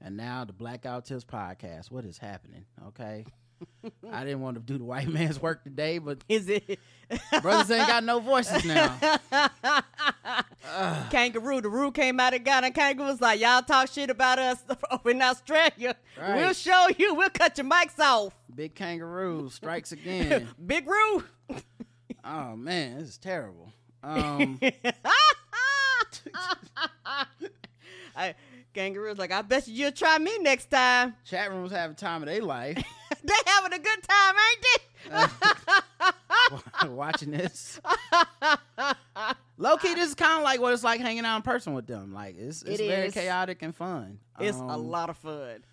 and now the Black Guy Who Tips podcast. What is happening? Okay. [LAUGHS] I didn't want to do the white man's work today, but [LAUGHS] Is it brothers ain't got no voices now. [LAUGHS] kangaroo? The roo came out of Ghana. Kangaroo was like, "Y'all talk shit about us over in Australia. Right. We'll show you. We'll cut your mics off." Big kangaroo strikes again. Big roo. Oh man, this is terrible. Um, [LAUGHS] [LAUGHS] I, kangaroo's like, "I bet you you'll try me next time." chat rooms having time of their life [LAUGHS] they having a good time, ain't they? watching this. Low key, this is kind of like what it's like hanging out in person with them. Like it's it's It very is. chaotic and fun. It's a Um, lot of fun.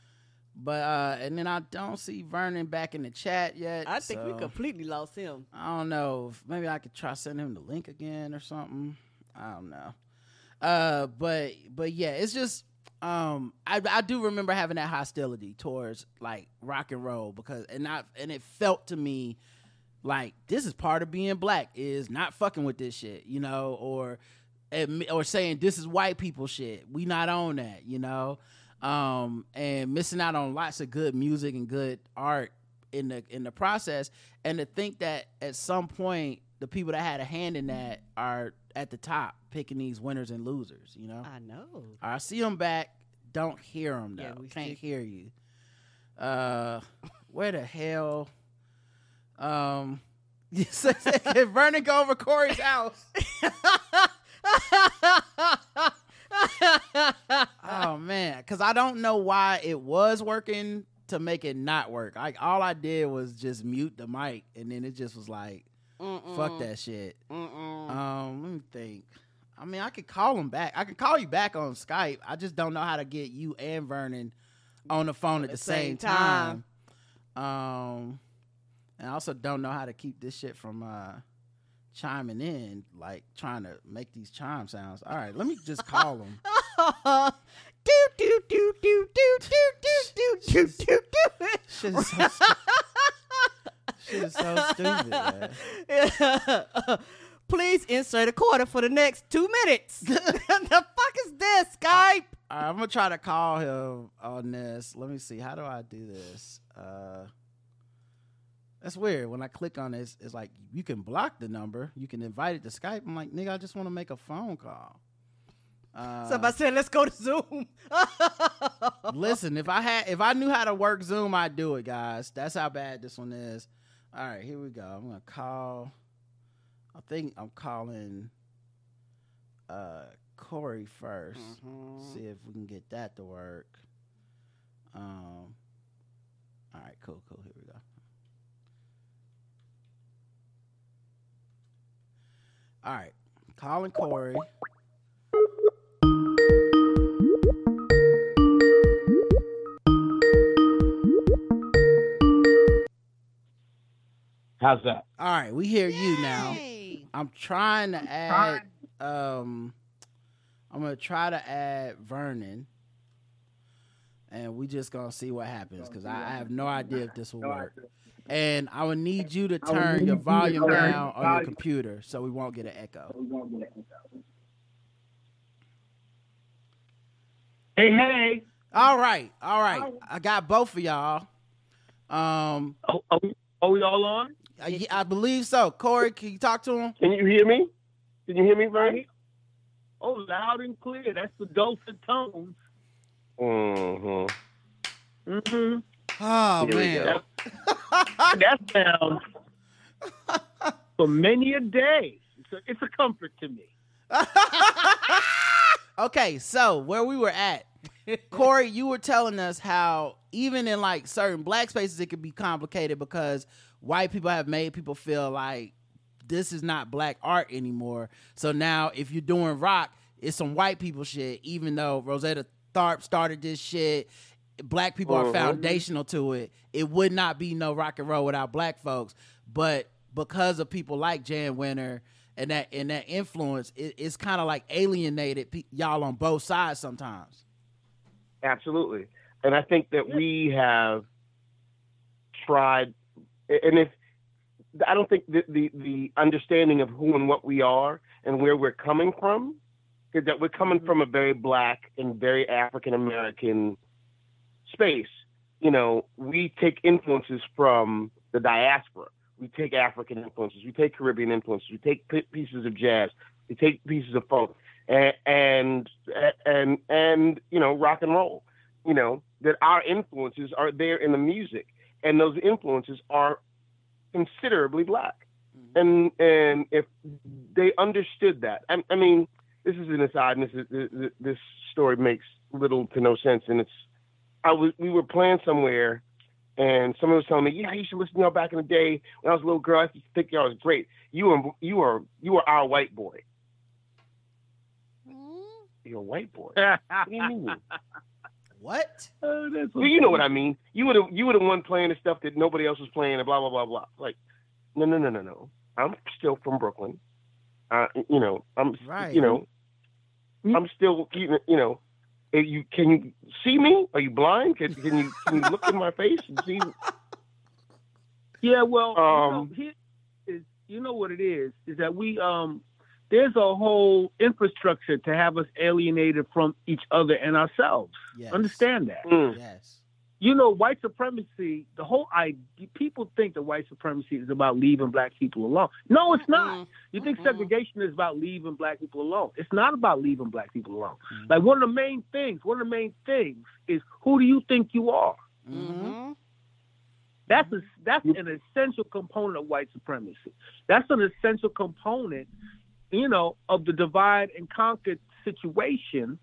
But uh, and then I don't see Vernon back in the chat yet. I think we completely lost him. I don't know. Maybe I could try sending him the link again or something. I don't know. Uh, but but yeah, it's just um, I I do remember having that hostility towards like rock and roll because and I and it felt to me like this is part of being black is not fucking with this shit, you know, or or saying this is white people shit. We not on that, you know, um, and missing out on lots of good music and good art in the in the process, and to think that at some point the people that had a hand in that are at the top picking these winners and losers, you know. I know. I see them back. Don't hear them though. Yeah, we Can't still- hear you. Uh, where the hell? Um, [LAUGHS] Vernon go over Corey's house? [LAUGHS] [LAUGHS] oh man, because I don't know why it was working to make it not work. Like all I did was just mute the mic, and then it just was like, fuck that shit. Um, let me think. I mean, I could call him back. I could call you back on Skype. I just don't know how to get you and Vernon on the phone at the, same, same time. Um, and I also don't know how to keep this shit from uh chiming in, like trying to make these chime sounds. All right, let me just call him. [LAUGHS] [LAUGHS] do do do do do do do do do do do. Shit is so, stu- shit is so stupid. Man. [LAUGHS] Please insert a quarter for the next two minutes. [LAUGHS] the fuck is this, Skype? Right, I'm gonna try to call him on this. Let me see. How do I do this? Uh, that's weird. When I click on this, it's like you can block the number. You can invite it to Skype. I'm like, nigga, I just want to make a phone call. Uh, Somebody said, let's go to Zoom. [LAUGHS] listen, if I had, if I knew how to work Zoom, I'd do it, guys. That's how bad this one is. All right, here we go. I'm gonna call. I think I'm calling uh Corey 1st Mhm. See if we can get that to work. Um. All right, cool, cool. Here we go. All right, calling Corey. How's that? All right, we hear you now. I'm trying to add. Um, I'm gonna try to add Vernon, and we just gonna see what happens because I, I have no idea if this will work. And I would need you to turn your volume down on your computer so we won't get an echo. Hey, hey. All right, all right. I got both of y'all. Um, Oh, are, we, are we all on? I, I believe so. Corey, can you talk to him? Can you hear me? Can you hear me, Vernon? Oh, loud and clear. That's the dulcet tones. Mm-hmm. Mm-hmm. Oh Here man. go. that sounds [LAUGHS] for many a day. It's a, it's a comfort to me. [LAUGHS] okay, so where we were at, Corey, you were telling us how even in like certain black spaces, it could be complicated because white people have made people feel like this is not black art anymore. So now, if you're doing rock, it's some white people shit. Even though Rosetta Tharpe started this shit, black people are Mhm. foundational to it. It would not be no rock and roll without black folks. But because of people like Jan Wenner and that and that influence, it, it's kind of like alienated pe- y'all on both sides sometimes. Absolutely. And I think that we have tried, and if I don't think the, the, the understanding of who and what we are and where we're coming from is that we're coming mm-hmm. from a very black and very African American space. You know, we take influences from the diaspora. We take African influences. We take Caribbean influences. We take p- pieces of jazz. We take pieces of funk and and and and you know rock and roll. You know that our influences are there in the music, and those influences are considerably black. Mm-hmm. And and if they understood that, I, I mean, this is an aside, and this is this story makes little to no sense, and it's I was we were playing somewhere, and someone was telling me, yeah, you should listen to y'all back in the day when I was a little girl. I used to think y'all was great. You were you are you are our white boy. You're a white boy. [LAUGHS] What do you mean? What? Oh, that's Well, you know what I mean. You would have you would have one playing the stuff that nobody else was playing and blah blah blah blah. Like, no no no no no. I'm still from Brooklyn. Uh, you know, I'm Right. you know, I'm still you know, you know. You can you see me? Are you blind? Can, can you can you look in my face and see? Yeah, well, Um, you, know, here is, you know what it is is that we um there's a whole infrastructure to have us alienated from each other and ourselves. Yes. Understand that? Mm, Yes. You know, white supremacy. The whole I people think that white supremacy is about leaving black people alone. No, it's not. You think Mm-mm. segregation is about leaving black people alone? It's not about leaving black people alone. Mhm. Like one of the main things, one of the main things is who do you think you are? Mm-hmm. That's a, that's an essential component of white supremacy. That's an essential component, you know, of the divide and conquer situation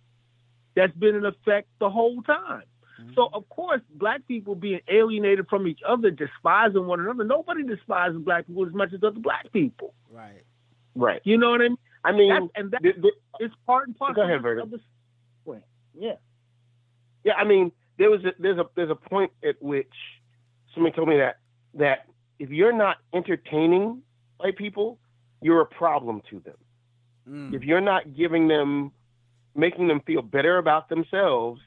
that's been in effect the whole time. So of course, black people being alienated from each other, despising one another. Nobody despises black people as much as other black people. Right. right. You know what I mean? I mean, That's, and that the- the- part and parcel Go ahead, of Vernon. the. Yeah. Yeah, I mean, there was a, there's a there's a point at which somebody told me that that if you're not entertaining white people, you're a problem to them. Mm. If you're not giving them, making them feel better about themselves,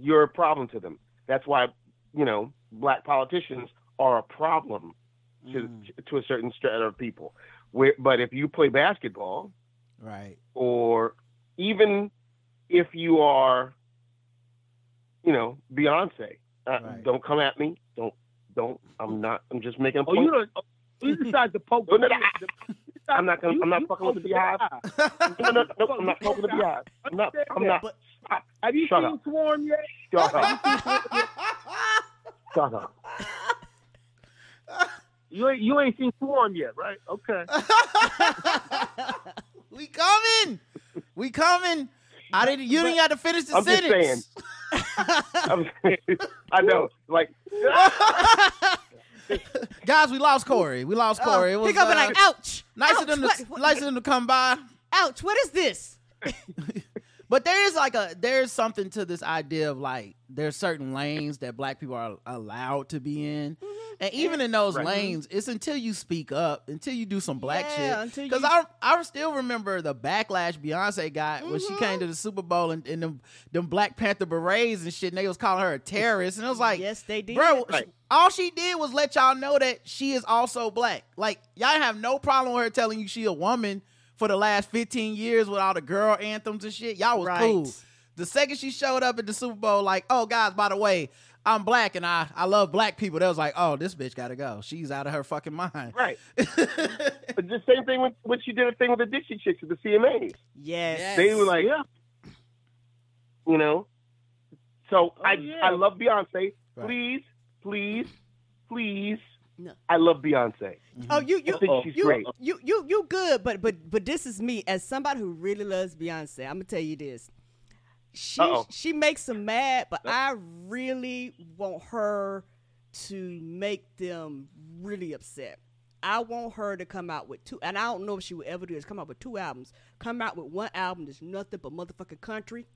you're a problem to them. That's why you know black politicians are a problem to Mm. to a certain strata of people. Where, but if you play basketball, Right. or even if you are, you know, Beyonce, uh, Right. don't come at me. Don't, don't. I'm not. I'm just making a Oh, point. you don't. Oh, you [LAUGHS] decide to poke. No, no, the- the- I'm not gonna- you- I'm not fucking with the poke beehive. [LAUGHS] no, no, no, I'm not poking the beehive. I'm not. [LAUGHS] I'm not. But- Have you Shut seen up. Swarm yet? Shut up. [LAUGHS] Shut up. You ain't you ain't seen Swarm yet, right? Okay. We coming. We coming. I didn't. You didn't have to finish the I'm just sentence. I'm saying, I know, like, [LAUGHS] Guys, we lost Corey. We lost Corey. It was he gonna be uh, like, ouch. nice ouch, of them what- to what- nice of them to come by. ouch, what is this? [LAUGHS] But there is like a there's something to this idea of like there's certain lanes that black people are allowed to be in. Mm-hmm. And even in those lanes, it's until you speak up, until you do some black Yeah, shit. Because you- I I still remember the backlash Beyonce got when Mm-hmm. she came to the Super Bowl and, and them, them Black Panther berets and shit, and they was calling her a terrorist. And it was like, Yes, they did. Bro, Right. all she did was let y'all know that she is also black. Like, y'all have no problem with her telling you she a woman for the last 15 years with all the girl anthems and shit. Y'all was Right. cool. The second she showed up at the Super Bowl, like, oh, guys, by the way, I'm black and I, I love black people. They was like, oh, this bitch got to go. She's out of her fucking mind. right. [LAUGHS] but the same thing when, when she did a thing with the Dixie Chicks at the CMAs. Yes. They were like, yeah, you know. So oh, I yeah. I love Beyonce. Right. Please, please, please. No. I love Beyonce. Mm-hmm. Oh, you you I think she's you, great. you you you good, but but but this is me as somebody who really loves Beyonce. I'm gonna tell you this. She Uh-oh. she makes them mad, but I really want her to make them really upset. I want her to come out with two, and I don't know if she would ever do this. Come out with two albums. Come out with one album that's nothing but motherfucking country,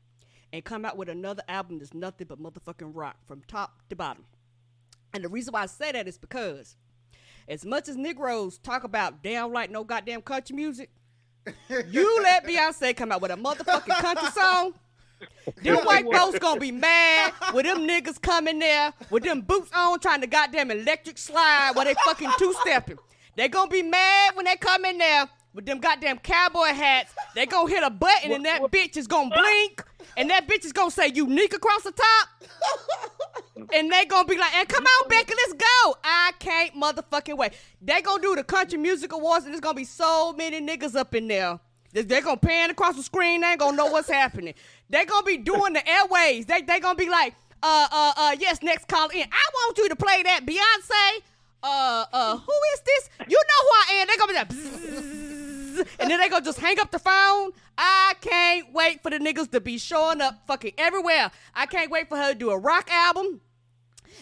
and come out with another album that's nothing but motherfucking rock from top to bottom. And the reason why I say that is because as much as Negroes talk about damn like no goddamn country music, [LAUGHS] you let Beyonce come out with a motherfucking country song. [LAUGHS] Them white folks gonna be mad with them niggas coming there with them boots on trying to goddamn electric slide while they fucking two stepping. They gonna be mad when they come in there with them goddamn cowboy hats. They gonna hit a button and that bitch is gonna blink and that bitch is gonna say unique across the top. And they gonna be like, and come on, Becky, let's go. I can't motherfucking wait. They gonna do the country music awards, and there's gonna be so many niggas up in there. They they gonna pan across the screen, they ain't gonna know what's happening. They're gonna be doing the airways. They they gonna be like, uh uh uh, yes, next call in. I want you to play that Beyonce. Uh uh, who is this? You know who I am. They gonna be like, bzzz, and then they gonna just hang up the phone. I can't wait for the niggas to be showing up fucking everywhere. I can't wait for her to do a rock album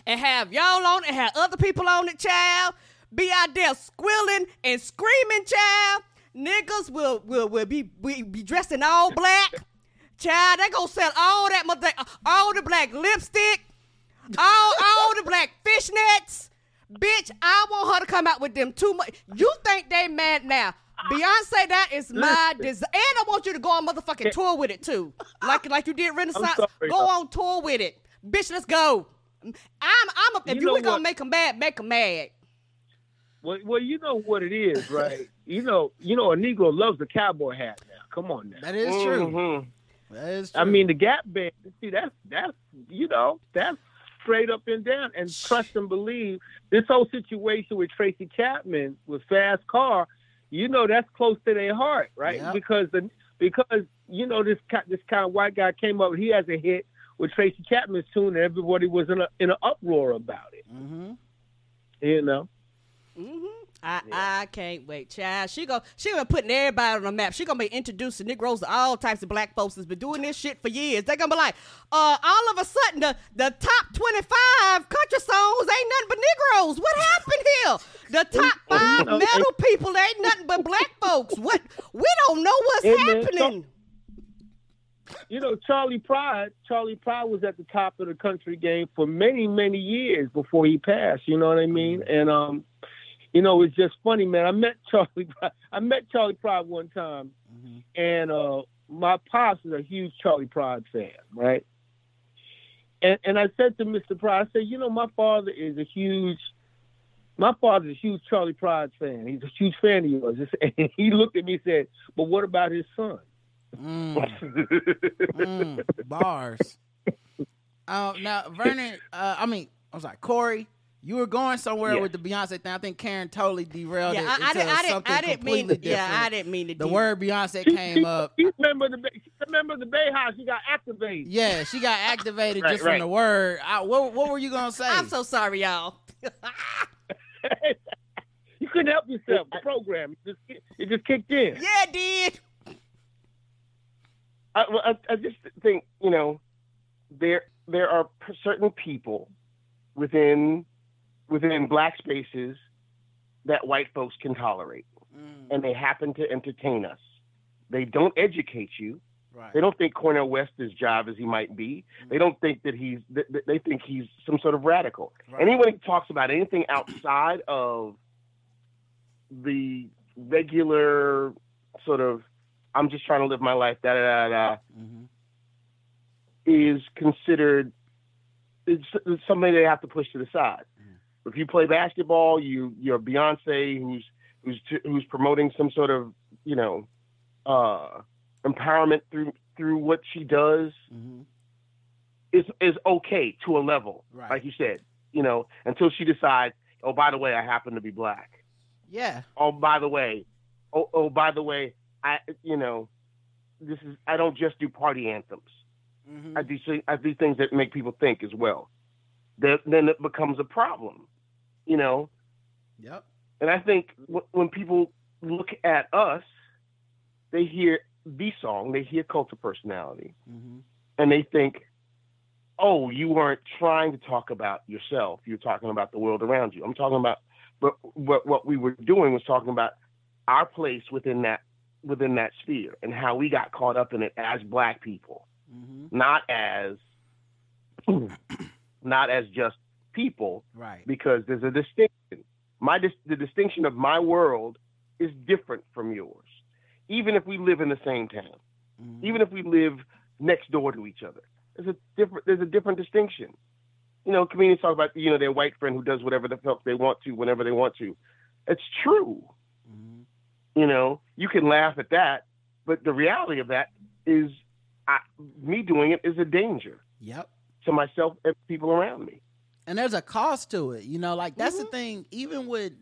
and have y'all on it and have other people on it, child. Be out there squealing and screaming, child. Niggas will will will be be, be dressed in all black. Child, they gonna sell all that mother all the black lipstick, all all the black fishnets. Bitch, I want her to come out with them too much. You think they mad now? Beyonce, that is my desire. And I want you to go on motherfucking tour with it too. Like like you did Renaissance. sorry, Go on tour with it. Bitch, let's go. I'm I'm a, if You you, know we gonna what? make them mad, make them mad. Well, well, you know what it is, right? You know, you know, a Negro loves the cowboy hat. Now, come on now. That is true. Mhm. That is true. I mean, the Gap Band. See, that's that's you know, that's straight up and down. And trust and believe this whole situation with Tracy Chapman with Fast Car. You know, that's close to their heart, right? Yep. Because the because you know this this kind of white guy came up. He has a hit with Tracy Chapman's tune, and everybody was in a in an uproar about it. hmm You know. hmm I, I can't wait, child. She go she gonna putting everybody on the map. She gonna be introducing Negroes to all types of black folks that's been doing this shit for years. They gonna be like, uh, all of a sudden the the top twenty five country songs ain't nothing but Negroes. What happened here? The top five metal people ain't nothing but black folks. What we don't know what's Hey, man, happening. you know, Charley Pride, Charley Pride was at the top of the country game for many, many years before he passed. You know what I mean? And um, you know, it's just funny, man. I met Charlie. [LAUGHS] Pride. I met Charley Pride one time, and uh, my pops is a huge Charley Pride fan, right? And and I said to Mr. Pride, I said, you know, my father is a huge. My father's a huge Charley Pride fan. He's a huge fan of yours. [LAUGHS] And he looked at me and said, "But what about his son?" Mm, [LAUGHS] mm, bars. Oh, now Vernon. Uh, I mean, I was like Corey. You were going somewhere Yeah. with the Beyonce thing. I think Karen totally derailed Yeah, it I, I didn't, I didn't, I didn't mean, completely yeah. I didn't mean to. The de- word Beyonce She- came she- up. She's a member the Bay- she's a member of the Beyhive. She got activated. Yeah, she got activated [LAUGHS] Right, just from the word. I, what, what were you gonna say? I'm so sorry, y'all. [LAUGHS] you couldn't help yourself. The program it just it just kicked in. yeah, it did. I, well, I, I just think you know there there are certain people within within black spaces that white folks can tolerate, and they happen to entertain us. They don't educate you. Right. They don't think Cornel West is job as he might be. They don't think that he's. th- th- They think he's some sort of radical. Right. Anyone who talks about anything outside of the regular sort of, I'm just trying to live my life, da da da da, Mhm. is considered it's something they have to push to the side. If you play basketball, you you're Beyonce who's who's who's promoting some sort of you know uh, empowerment through through what she does Mhm. is is okay to a level, Right. like you said, you know, until she decides, oh by the way, I happen to be black. Yeah. Oh by the way, oh oh by the way, I you know, this is I don't just do party anthems. Mhm. I do I do things that make people think as well. Then then it becomes a problem, you know. Yep. And I think w- when people look at us, they hear the song, they hear cult of personality, Mhm. and they think, "Oh, you weren't trying to talk about yourself. You're talking about the world around you." I'm talking about, but what what we were doing was talking about our place within that within that sphere and how we got caught up in it as Black people Mhm. not as [CLEARS THROAT] not as just people Right. because there's a distinction my dis- the distinction of my world is different from yours even if we live in the same town Mhm. even if we live next door to each other there's a different there's a different distinction you know comedians talk about you know their white friend who does whatever the fuck they want to whenever they want to it's true Mhm. you know you can laugh at that but the reality of that is I, me doing it is a danger Yep. To myself and people around me. and there's a cost to it. You know, like that's the thing. Even with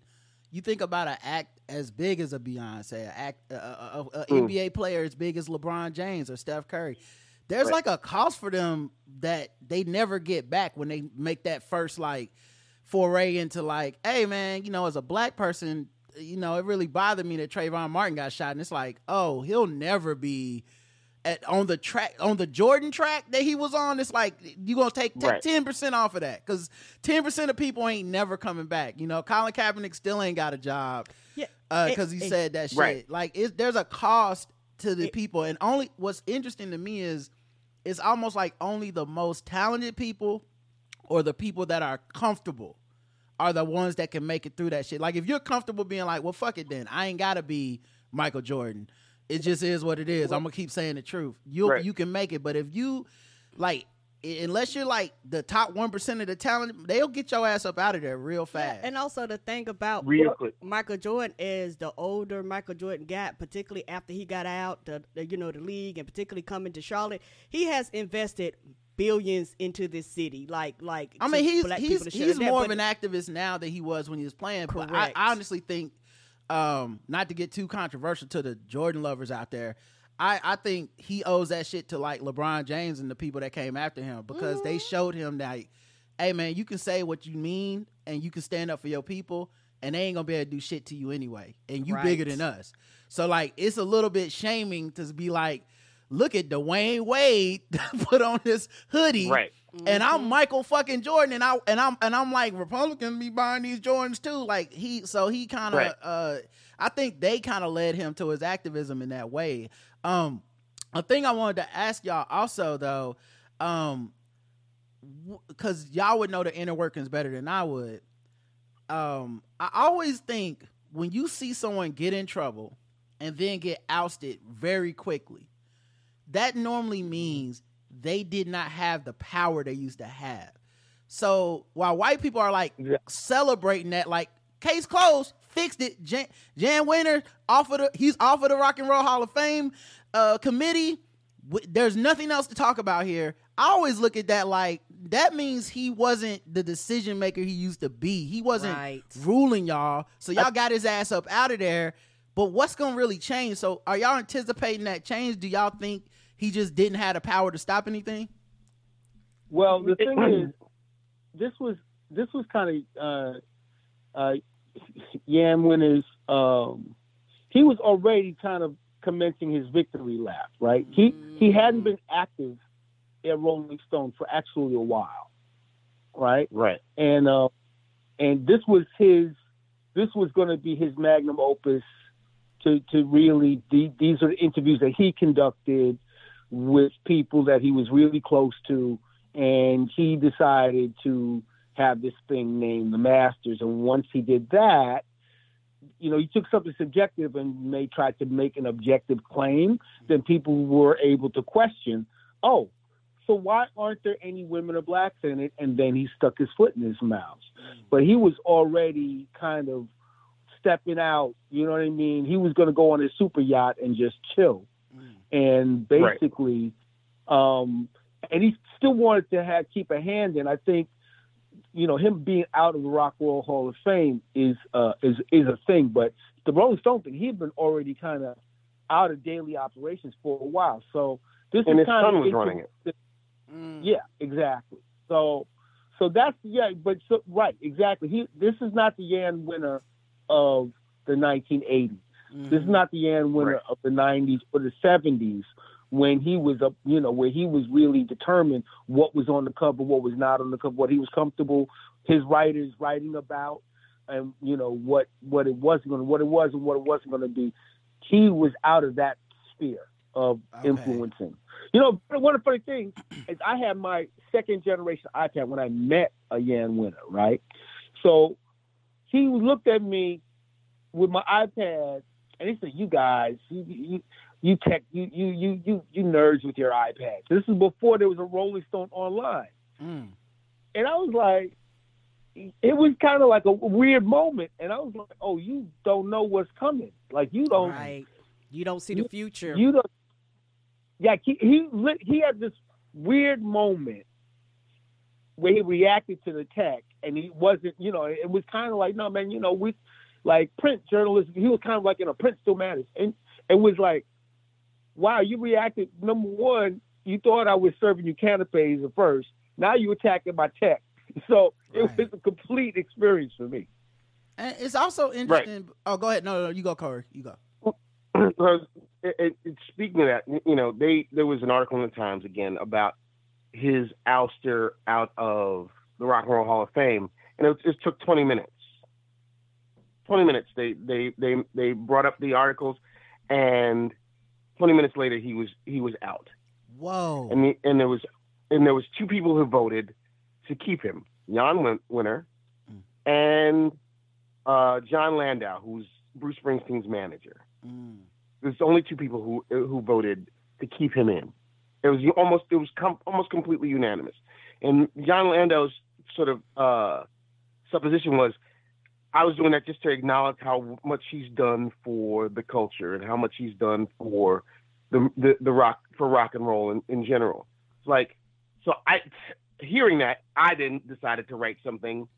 you think about an act as big as a Beyonce, an act, a, a, a Mm. NBA player as big as LeBron James or Steph Curry. There's Right. like a cost for them that they never get back when they make that first like foray into like, hey man, you know, as a black person, you know, it really bothered me that Trayvon Martin got shot, and it's like, oh, he'll never be at on the track on the Jordan track that he was on. It's like you're gonna take ten percent off of that because ten percent of people ain't never coming back. You know, Colin Kaepernick still ain't got a job Yeah. because he Eh, eh, said that shit. Right. Like, it, there's a cost to the It- people, and only what's interesting to me is it's almost like only the most talented people or the people that are comfortable are the ones that can make it through that shit. Like, if you're comfortable being like, well, fuck it, then I ain't gotta be Michael Jordan. It just is what it is. I'm gonna keep saying the truth. You Right. you can make it, but if you like. Unless you're like the top one percent of the talent, they'll get your ass up out of there real Yeah, fast. and also the thing about Real quick. Michael Jordan is the older Michael Jordan got, particularly after he got out, the, the you know the league, and particularly coming to Charlotte, he has invested billions into this city. Like like I mean, he's black he's people to he's more But of an activist now than he was when he was playing. But I, I honestly think, um, not to get too controversial to the Jordan lovers out there, I I think he owes that shit to like LeBron James and the people that came after him because they Mm-hmm. showed him that, hey man, you can say what you mean and you can stand up for your people, and they ain't gonna be able to do shit to you anyway, and you bigger than us. So like, it's a little bit shaming to be like. Look at Dwyane Wade [LAUGHS] put on this hoodie, Right. and Mm-hmm. I'm Michael fucking Jordan, and I and I'm and I'm like Republicans be buying these Jordans too. Like he, so he kind of, Right. uh, I think they kind of led him to his activism in that way. Um, a thing I wanted to ask y'all also though, um, because y'all would know the inner workings better than I would. Um, I always think when you see someone get in trouble and then get ousted very quickly, that normally means they did not have the power they used to have. So while white people are like Yeah. celebrating that, like case closed, fixed it. Jan, Jan Wenner off of the he's off of the Rock and Roll Hall of Fame uh, committee. W- There's nothing else to talk about here. I always look at that like that means he wasn't the decision maker he used to be. He wasn't Right. ruling y'all. So y'all got his ass up out of there. But what's gonna really change? So are y'all anticipating that change? Do y'all think he just didn't have the power to stop anything? Well, the thing is, [CLEARS THROAT] this was this was kind of uh, uh, Jan Wenner's. Um, he was already kind of commencing his victory lap. Right? He he hadn't been active at Rolling Stone for actually a while. Right? Right. and uh, and this was his this was going to be his magnum opus to to really the, these are the interviews that he conducted with people that he was really close to and he decided to have this thing named the masters and once he did that you know he took something subjective and may try to make an objective claim then people were able to question oh so why aren't there any women or blacks in it? And then he stuck his foot in his mouth. But he was already kind of stepping out. You know what I mean? He was going to go on his super yacht and just chill. And Right. basically, um, and he still wanted to have keep a hand in. I think, you know, him being out of the Rock and Roll Hall of Fame is uh, is is a thing. But the Rolling Stone thing, he'd been already kind of out of daily operations for a while. So this And is his son was running it. Mm. yeah, exactly. So, so that's yeah, but so right, exactly. He this is not the Jan Wenner of the 1980s. This is mm-hmm. not the Jan Wenner Right. of the 90s or the 70s when he was up, you know, where he was really determined what was on the cover, what was not on the cover, what he was comfortable, his writers writing about, and you know what what it was going what it was and what it wasn't going to be. He was out of that sphere of Okay. influencing. You know, one of the funny things [CLEARS THROAT] is I had my second generation iPad when I met a Jan Wenner, right? So he looked at me with my iPad and he said, "You guys, you you you tech, you you you you you nerds with your iPads." This is before there was a Rolling Stone online, Mm. and I was like, it was kind of like a weird moment, and I was like, "Oh, you don't know what's coming. Like you don't Right. You don't see the future. you don't. Yeah, he he he had this weird moment where he reacted to the tech, and he wasn't. You know, it was kind of like, no, man. You know, we like print journalism. He was kind of like, in a print still matters, and it was like, wow, you reacted. Number one, you thought I was serving you canapes at first. Now you attacking my tech. [LAUGHS] So it Right. was a complete experience for me. And it's also interesting. Oh, go ahead. No, no, you go, Corey. You go. [CLEARS THROAT] Well, it, it, it- speaking of that, you know, they there was an article in the Times again about his ouster out of the Rock and Roll Hall of Fame, and it, it took 20 minutes. 20 minutes. They they they they brought up the articles, and 20 minutes later he was he was out, Whoa. and the, and there was and there was two people who voted to keep him, Jan Win- Wenner, and uh, Jon Landau, who's Bruce Springsteen's manager Mm. there's only two people who who voted to keep him in. It was almost it was com- almost completely unanimous. And Jon Landau's sort of uh, supposition was, I was doing that just to acknowledge how much he's done for the culture and how much he's done for the the, the rock for rock and roll in, in general. It's like so I hearing that I then decided to write something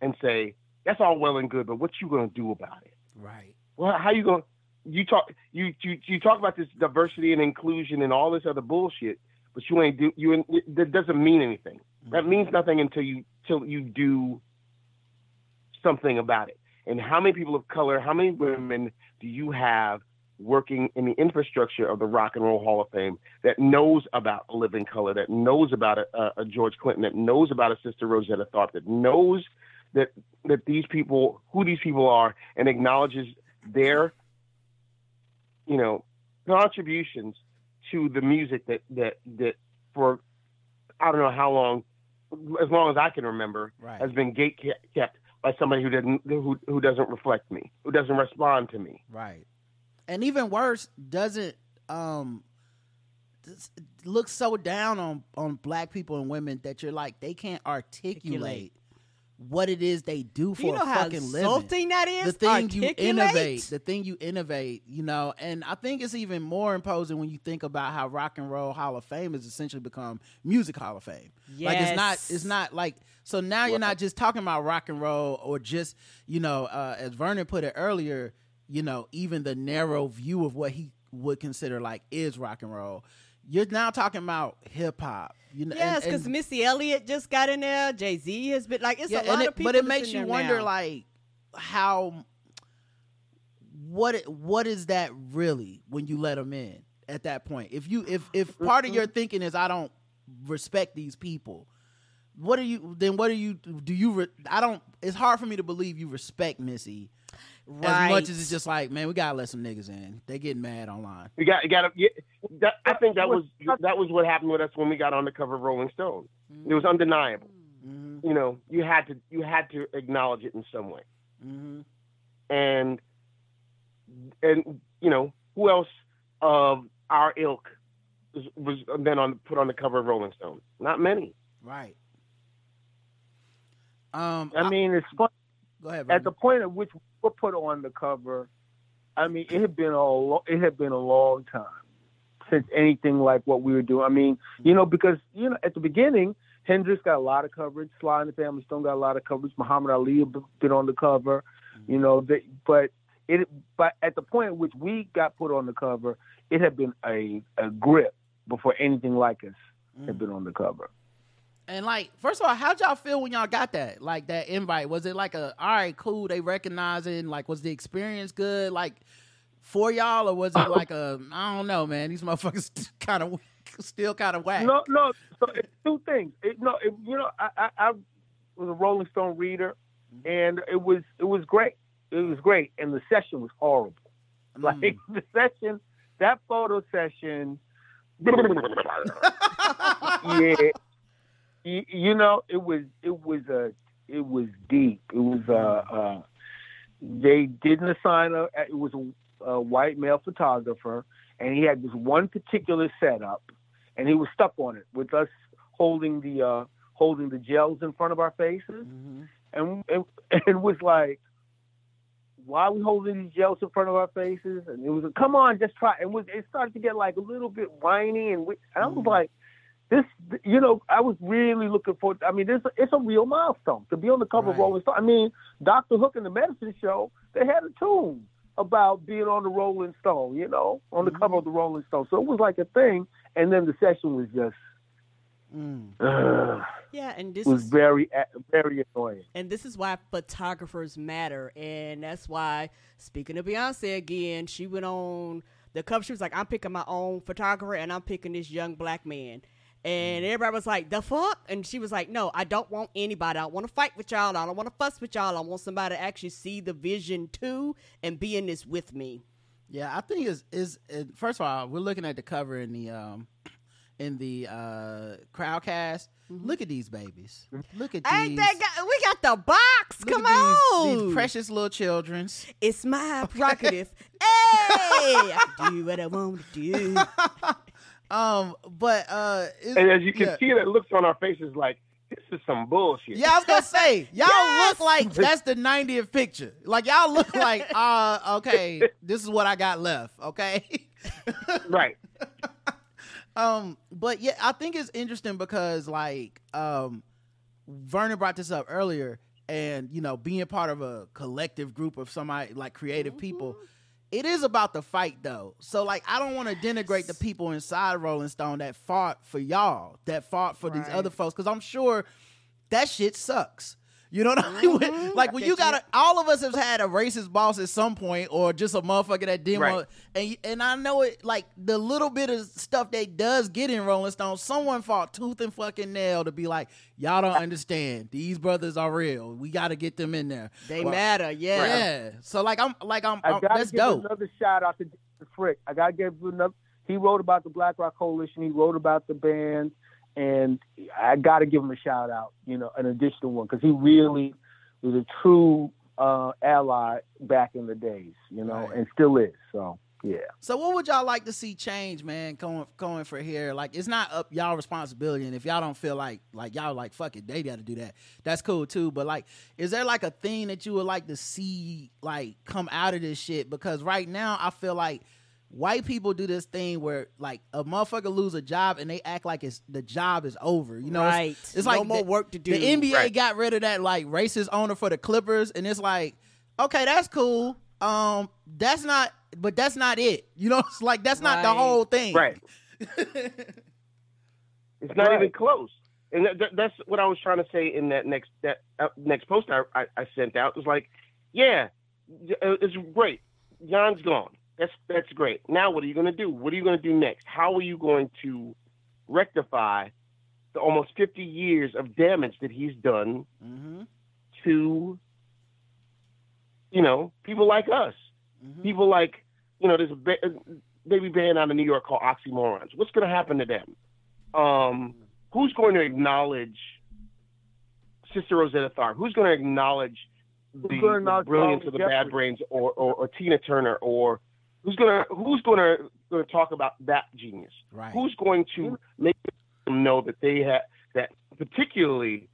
and say that's all well and good, but what you gonna do about it? Right. Well, how you going? to You talk you, you you talk about this diversity and inclusion and all this other bullshit, but you ain't do you. That doesn't mean anything. That mm-hmm. means nothing until you till you do something about it. And how many people of color, how many women do you have working in the infrastructure of the Rock and Roll Hall of Fame that knows about a Living Colour, that knows about a, a, George Clinton, that knows about a Sister Rosetta Tharpe, that knows that that these people, who these people are, and acknowledges their, you know, contributions to the music that that that for I don't know how long, as long as I can remember, Right. has been gate kept by somebody who doesn't who who doesn't reflect me, who doesn't respond to me. Right. And even worse, doesn't um look so down on on black people and women that you're like they can't articulate Articulate. What it is they do for you know a how fucking living. that is. the thing you innovate, the thing you innovate, you know, and I think it's even more imposing when you think about how Rock and Roll Hall of Fame has essentially become Music Hall of Fame. Yes. Like it's not, it's not like so now you're not just talking about rock and roll or just you know, uh, as Vernon put it earlier, you know, even the narrow view of what he would consider like is rock and roll. You're now talking about hip hop, you know. Yes, because Missy Elliott just got in there. Jay Z has been like it's a lot it, of people. but it makes you wonder now. like how what what is that really when you let them in at that point? If you if if part of your mm-hmm. thinking is I don't respect these people, what are you then? What are you do? You re, I don't. It's hard for me to believe you respect Missy as much as it's just like man, we gotta let some niggas in. They getting mad online. You got, you got to. Yeah, I think that was that was what happened with us when we got on the cover of Rolling Stone. It was undeniable. Mm-hmm. You know, you had to you had to acknowledge it in some way. Mm-hmm. And and you know who else of our ilk was, was then on put on the cover of Rolling Stone? Not many. Right. Um. I mean, it's fun. Go ahead. At the point at which we were put on the cover, I mean, it had been a lo- it had been a long time since anything like what we were doing. I mean, you know, because you know, at the beginning, Hendrix got a lot of coverage. Sly and the Family Stone got a lot of coverage. Muhammad Ali had been on the cover. Mm-hmm. You know, they, but it but at the point at which we got put on the cover, it had been a a grip before anything like us had mm. been on the cover. And like, first of all, how'd y'all feel when y'all got that? Like that invite? Was it like a all right, cool, they recognizing, like, was the experience good? Like for y'all, or was it [LAUGHS] like a I don't know, man? These motherfuckers [LAUGHS] kind of still kind of whack. No, no. So it's two things. It, no, it, you know, I, I, I was a Rolling Stone reader, and it was it was great. It was great, and the session was horrible. Mm. Like [LAUGHS] the session, that photo session. yeah, you, you know, it was it was a it was deep. It was uh, uh they didn't assign a it was a, a white male photographer, and he had this one particular setup, and he was stuck on it with us holding the uh holding the gels in front of our faces, and and, [LAUGHS] and it was like. Why are we holding these gels in front of our faces? And it was, a, come on, just try. And it was, it started to get like a little bit whiny, and, we, and I was like, this, you know, I was really looking for. I mean, this it's a real milestone to be on the cover of Rolling Stone. I mean, Doctor Hook and the Medicine Show, they had a tune about being on the Rolling Stone, you know, on the cover of the Rolling Stone. So it was like a thing, and then the session was just Mm. uh, [SIGHS] Yeah, and this was is very very annoying. and this is why photographers matter, and that's why speaking of Beyonce again, she went on the cover. She was like, "I'm picking my own photographer, and I'm picking this young black man." And everybody was like, "The fuck?" And she was like, "No, I don't want anybody. I don't want to fight with y'all. I don't want to fuss with y'all. I want somebody to actually see the vision too and be in this with me." Yeah, I think is is it, first of all, we're looking at the cover in the um [CLEARS THROAT] in the uh crowdcast. Look at these babies. Look at Ain't these. that got, we got the box? look Come on, these, these precious little childrens. It's my prerogative. [LAUGHS] hey, I do what I want to do. [LAUGHS] Um, but uh, And as you can yeah. see, that looks on our faces like this is some bullshit. Yeah, I was gonna say [LAUGHS] y'all Yes! look like [LAUGHS] that's the 90th picture. Like y'all look [LAUGHS] like uh okay, this is what I got left. Okay. right. um, but yeah, I think it's interesting because like um, Vernon brought this up earlier, and you know, being part of a collective group of somebody like creative people. It is about the fight though. So like I don't want to denigrate the people inside Rolling Stone that fought for y'all, that fought for these other folks cuz I'm sure that shit sucks. You know what I mean? [LAUGHS] Mhm. Like when you got to all of us have had a racist boss at some point or just a motherfucker that didn't Right. want and and I know it like the little bit of stuff they does get in Rolling Stone, someone fought tooth and fucking nail to be like, y'all don't understand. These brothers are real. We got to get them in there. They Well, matter, yeah. Yeah. So like I'm like I'm, I I'm gotta that's give dope. another shout out to Jason Fricke. I gotta give another. He wrote about the Black Rock Coalition. He wrote about the band, and I gotta give him a shout out. You know, an additional one because he really was a true uh, ally back in the days. You know, Right. and still is. So yeah. So what would y'all like to see change, man? Going going for here, like it's not up y'all responsibility, and if y'all don't feel like like y'all like fuck it, they got to do that. That's cool too. But like, is there like a thing that you would like to see like come out of this shit? Because right now, I feel like white people do this thing where like a motherfucker lose a job and they act like it's the job is over. You know, It's- Right. It's, No like more the- work to do. The NBA Right. got rid of that like racist owner for the Clippers, and it's like, okay, that's cool. Um, that's not, but that's not it. [LAUGHS] You know, it's like that's not the whole thing. Right. [LAUGHS] It's not Right. even close. And that, that, that's what I was trying to say in that next that uh, next post I, I, I sent out. It was like, yeah, uh, it's great. John's gone. That's that's great. Now what are you going to do? What are you going to do next? How are you going to rectify the almost 50 years of damage that he's done Mm-hmm. to you know people like us, Mm-hmm. people like you know there's a ba- baby band out of New York called Oxymorons. What's going to happen to them? Um, who's going to acknowledge Sister Rosetta Tharpe? Who's going to acknowledge the, the brilliance of the Bad Brains or, or, or Tina Turner or who's gonna who's gonna gonna talk about that genius? Right. Who's going to make them know that they have that particularly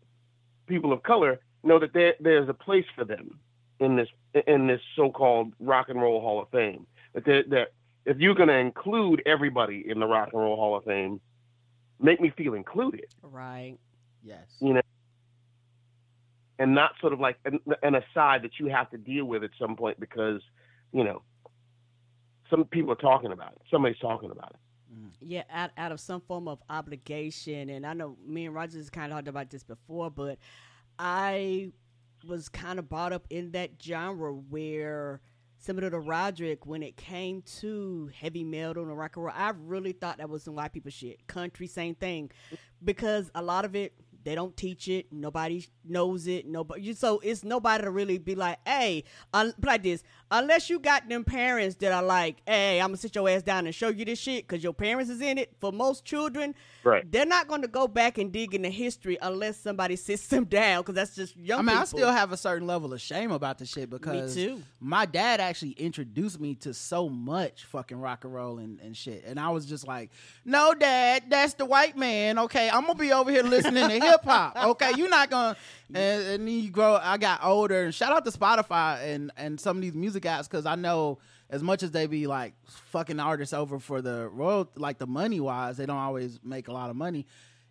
people of color know that there there's a place for them in this in this so-called rock and roll Hall of Fame. That there- that if you're gonna include everybody in the Rock and Roll Hall of Fame, make me feel included Right. Yes. you know, and not sort of like an, an aside that you have to deal with at some point because, you know, some people are talking about it. Somebody's talking about it. Mm. Yeah, out, out of some form of obligation. And I know me and Rogers kind of talked about this before, but I was kind of brought up in that genre where similar to Roderick, when it came to heavy metal and rock and roll, I really thought that was some white people shit. Country, same thing, because a lot of it they don't teach it. Nobody knows it. Nobody. So it's nobody to really be like, hey, uh, un- like this. Unless you got them parents that are like, hey, I'm gonna sit your ass down and show you this shit because your parents is in it. For most children, Right. they're not going to go back and dig into history unless somebody [LAUGHS] sits them down because that's just young I mean, people. I still have a certain level of shame about the shit because Me too. my dad actually introduced me to so much fucking rock and roll and, and shit. And I was just like, no, dad, that's the white man. Okay, I'm gonna be over here listening to hip hop. [LAUGHS] Okay, you're not gonna. And, and then you grow. I got older, and shout out to Spotify and and some of these music apps because I know as much as they be like fucking artists over for the royal, like the money wise, they don't always make a lot of money.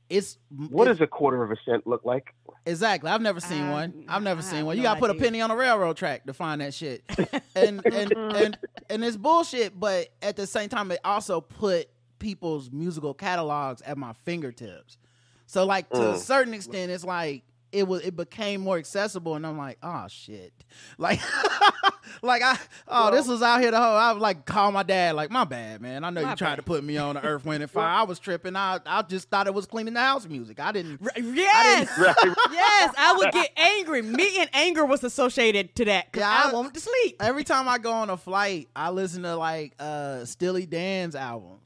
It's What does a quarter of a cent look like? Exactly. I've never seen I- one. I've never I seen have one. You gotta put a penny on a railroad track to find that shit. [LAUGHS] and and and and it's bullshit, but at the same time it also put people's musical catalogs at my fingertips. So like to a Mm. certain extent it's like it was it became more accessible and I'm like, oh shit. Like [LAUGHS] like I oh this was out here the whole I was like call my dad like my bad man. I know you tried bad. to put me on the [LAUGHS] earth wind and fire. I was tripping. I I just thought it was cleaning the house music. I didn't Yes, [LAUGHS] Right. [LAUGHS] yes, I would get angry. Me and anger was associated to that because Yeah, I, I- wanted to sleep. every time I go on a flight, I listen to like uh Steely Dan's albums.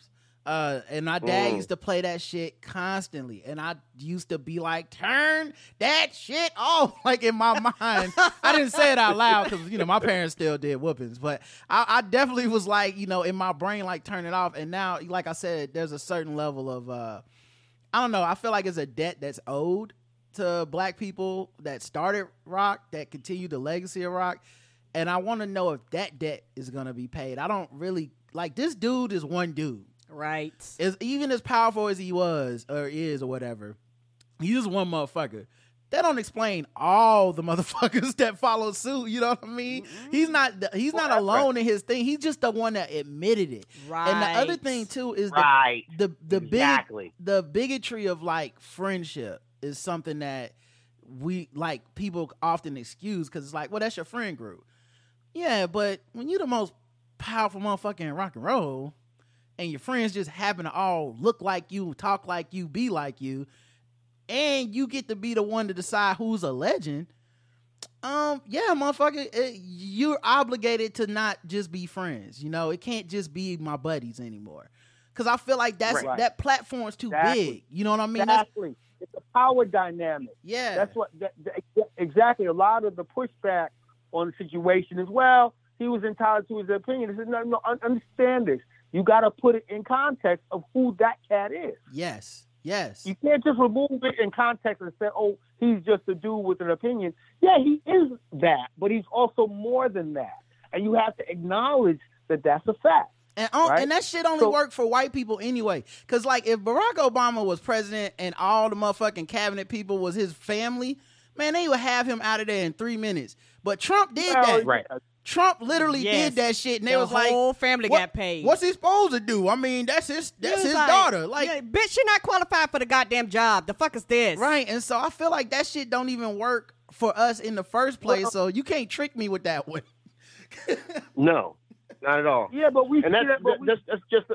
Uh, and my dad Mm. used to play that shit constantly, and I used to be like, "Turn that shit off!" [LAUGHS] Like in my mind, I didn't say it out loud because you know my parents still did whoopings, but I, I definitely was like, you know, in my brain, like turn it off. And now, like I said, there's a certain level of, uh I don't know, I feel like it's a debt that's owed to black people that started rock, that continue the legacy of rock, and I want to know if that debt is gonna be paid. I don't really like this dude is one dude. Right. As even as powerful as he was or is or whatever, he's just one motherfucker. That don't explain all the [LAUGHS] motherfuckers that follow suit. You know what I mean? He's not the- he's not alone in his thing. He's just the one that admitted it. Right. And the other thing too is the Right. the the big Exactly. the bigotry of like friendship is something that we like people often excuse because it's like, well, that's your friend group. Yeah, but when you're the most powerful motherfucker in rock and roll, and your friends just happen to all look like you, talk like you, be like you, and you get to be the one to decide who's a legend. Um, yeah, motherfucker, it, you're obligated to not just be friends. You know, it can't just be my buddies anymore. Cause I feel like that's Right. that platform's too Exactly. big. You know what I mean? That's, Exactly. It's a power dynamic. yeah. That's what that, that- exactly. A lot of the pushback on the situation is well, he was entitled to his opinion. I said, no, no, un- understand this. You got to put it in context of who that cat is. yes. Yes. You can't just remove it in context and say, oh, he's just a dude with an opinion. Yeah, he is that, but he's also more than that. And you have to acknowledge that that's a fact. And, on, Right? and that shit only So- worked for white people anyway. Cause like if Barack Obama was president and all the motherfucking cabinet people was his family, man, they would have him out of there in three minutes. But Trump did Well, that. Right. Trump literally Yes. did that shit, and they the was like, whole family what- got paid. "What's he supposed to do? I mean, that's his that's his like, daughter." Like, yeah, bitch, she not qualified for the goddamn job. The fuck is this? right? And so I feel like that shit don't even work for us in the first place. Well- so you can't trick me with that one. [LAUGHS] No. not at all. Yeah, but we and that's that, but we, that's, that's just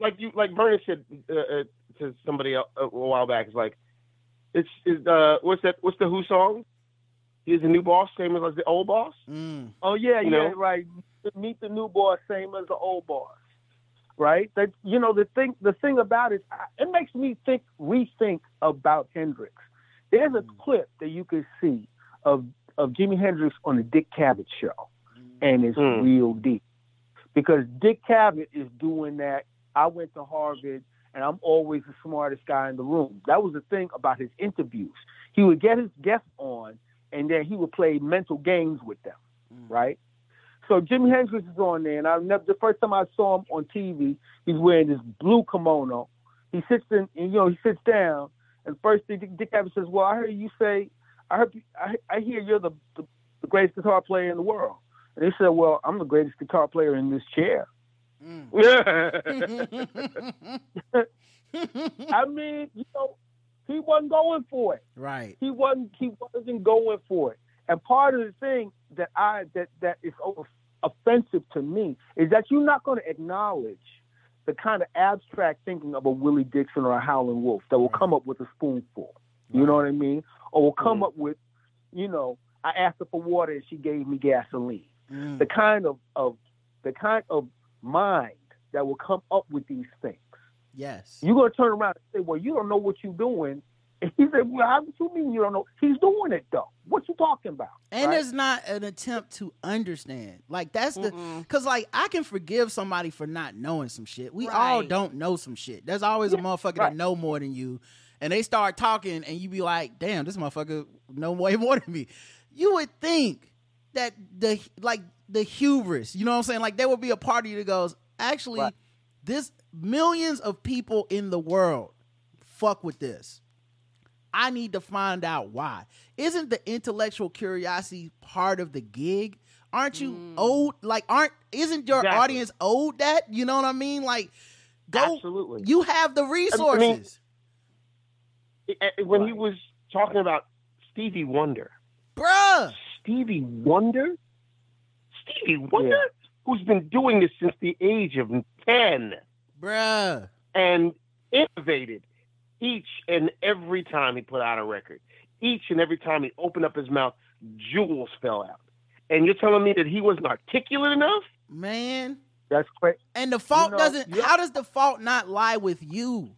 like you like Vernon said uh, uh, to somebody a, a while back. It's like it's is uh what's that? What's the Who song? He's the new boss, same as the old boss. Mm. Oh yeah, You yeah, know? right. Meet the new boss, same as the old boss, right? That you know the thing. The thing about it, it makes me think, rethink about Hendrix. There's a clip that you can see of of Jimi Hendrix on the Dick Cavett show, and it's Mm. real deep because Dick Cavett is doing that. I went to Harvard, and I'm always the smartest guy in the room. That was the thing about his interviews. He would get his guests on, and then he would play mental games with them, mm. right? So Jimi Hendrix is on there, and I never the first time I saw him on TV, he's wearing this blue kimono. He sits in, and, you know, he sits down, and first thing Dick, Dick Cavett says, "Well, I heard you say, I heard, I, I hear you're the, the the greatest guitar player in the world." And they said, "Well, I'm the greatest guitar player in this chair." Mm. [LAUGHS] [LAUGHS] I mean, you know, he wasn't going for it. right. He wasn't. He wasn't going for it. And part of the thing that I that that is offensive to me is that you're not going to acknowledge the kind of abstract thinking of a Willie Dixon or a Howlin' Wolf that will come up with a spoonful. You know what I mean? Or will come up with, you know, I asked her for water and she gave me gasoline. Mm. The kind of of the kind of mind that will come up with these things. Yes. You're gonna turn around and say, "Well, you don't know what you're doing." And he said, "Well, how do you mean you don't know? He's doing it though. What you talking about?" And right? it's not an attempt to understand. Like that's the because like I can forgive somebody for not knowing some shit. We all don't know some shit. There's always a motherfucker that know more than you, and they start talking, and you be like, "Damn, this motherfucker know way [LAUGHS] more than me." You would think that the like the hubris, you know what I'm saying? Like there would be a party that goes, "Actually, Right. This millions of people in the world fuck with this." I need to find out why. Isn't the intellectual curiosity part of the gig? Aren't you old? like aren't isn't your Exactly. audience owed that? You know what I mean? Like go Absolutely. you have the resources. Eh, when he was talking about Stevie Wonder, Bruh. Stevie Wonder, Stevie Wonder, who's been doing this since the age of ten Bruh. and innovated each and every time he put out a record. Each and every time he opened up his mouth, jewels fell out. And you're telling me that he wasn't articulate enough? Man. That's great. And the fault know, doesn't yeah. how does the fault not lie with you?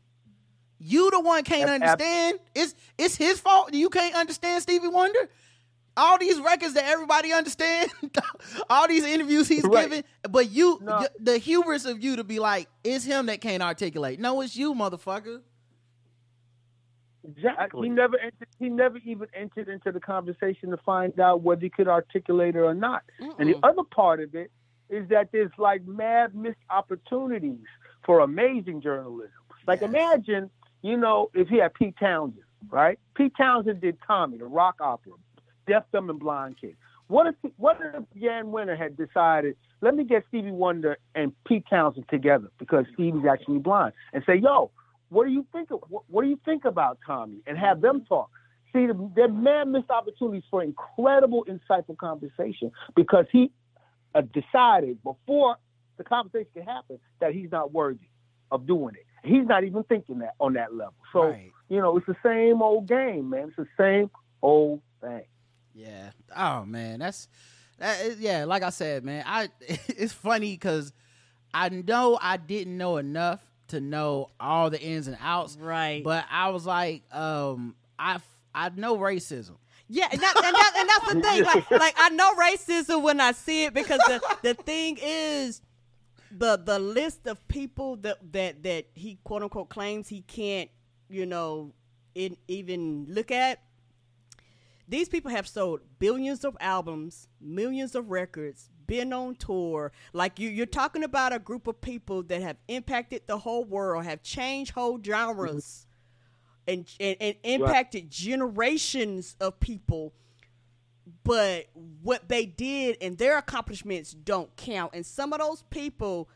You the one can't That's ab- understand. It's it's his fault you can't understand Stevie Wonder. All these records that everybody understand, [LAUGHS] all these interviews he's Right. giving, but you, No. y- the hubris of you to be like, it's him that can't articulate. No, it's you, motherfucker. Exactly. He never entered, he never even entered into the conversation to find out whether he could articulate it or not. And the other part of it is that there's like mad missed opportunities for amazing journalism. Like Yes. imagine, you know, if he had Pete Townshend, right? Pete Townshend did Tommy, the rock opera, Deaf, Dumb, and Blind Kid. What if what if Jan Wenner had decided, let me get Stevie Wonder and Pete Townshend together because Stevie's actually blind, and say, yo, what do you think of what, what do you think about Tommy, and have them talk. See, are mad missed opportunities for incredible, insightful conversation because he uh, decided before the conversation can happen that he's not worthy of doing it. He's not even thinking that on that level. So Right. you know, it's the same old game, man. It's the same old thing. Yeah. Oh man, that's that. Is, yeah, like I said, man, I [LAUGHS] it's funny because I know I didn't know enough to know all the ins and outs. Right. But I was like, um, I I know racism. Yeah, and, that, and, that, and that's the thing. Like, [LAUGHS] like I know racism when I see it because the, the thing is the the list of people that that that he quote unquote claims he can't, you know, in, even look at. These people have sold billions of albums, millions of records, been on tour. Like you, you're talking about a group of people that have impacted the whole world, have changed whole genres and, and, and impacted generations of people. But what they did and their accomplishments don't count. And some of those people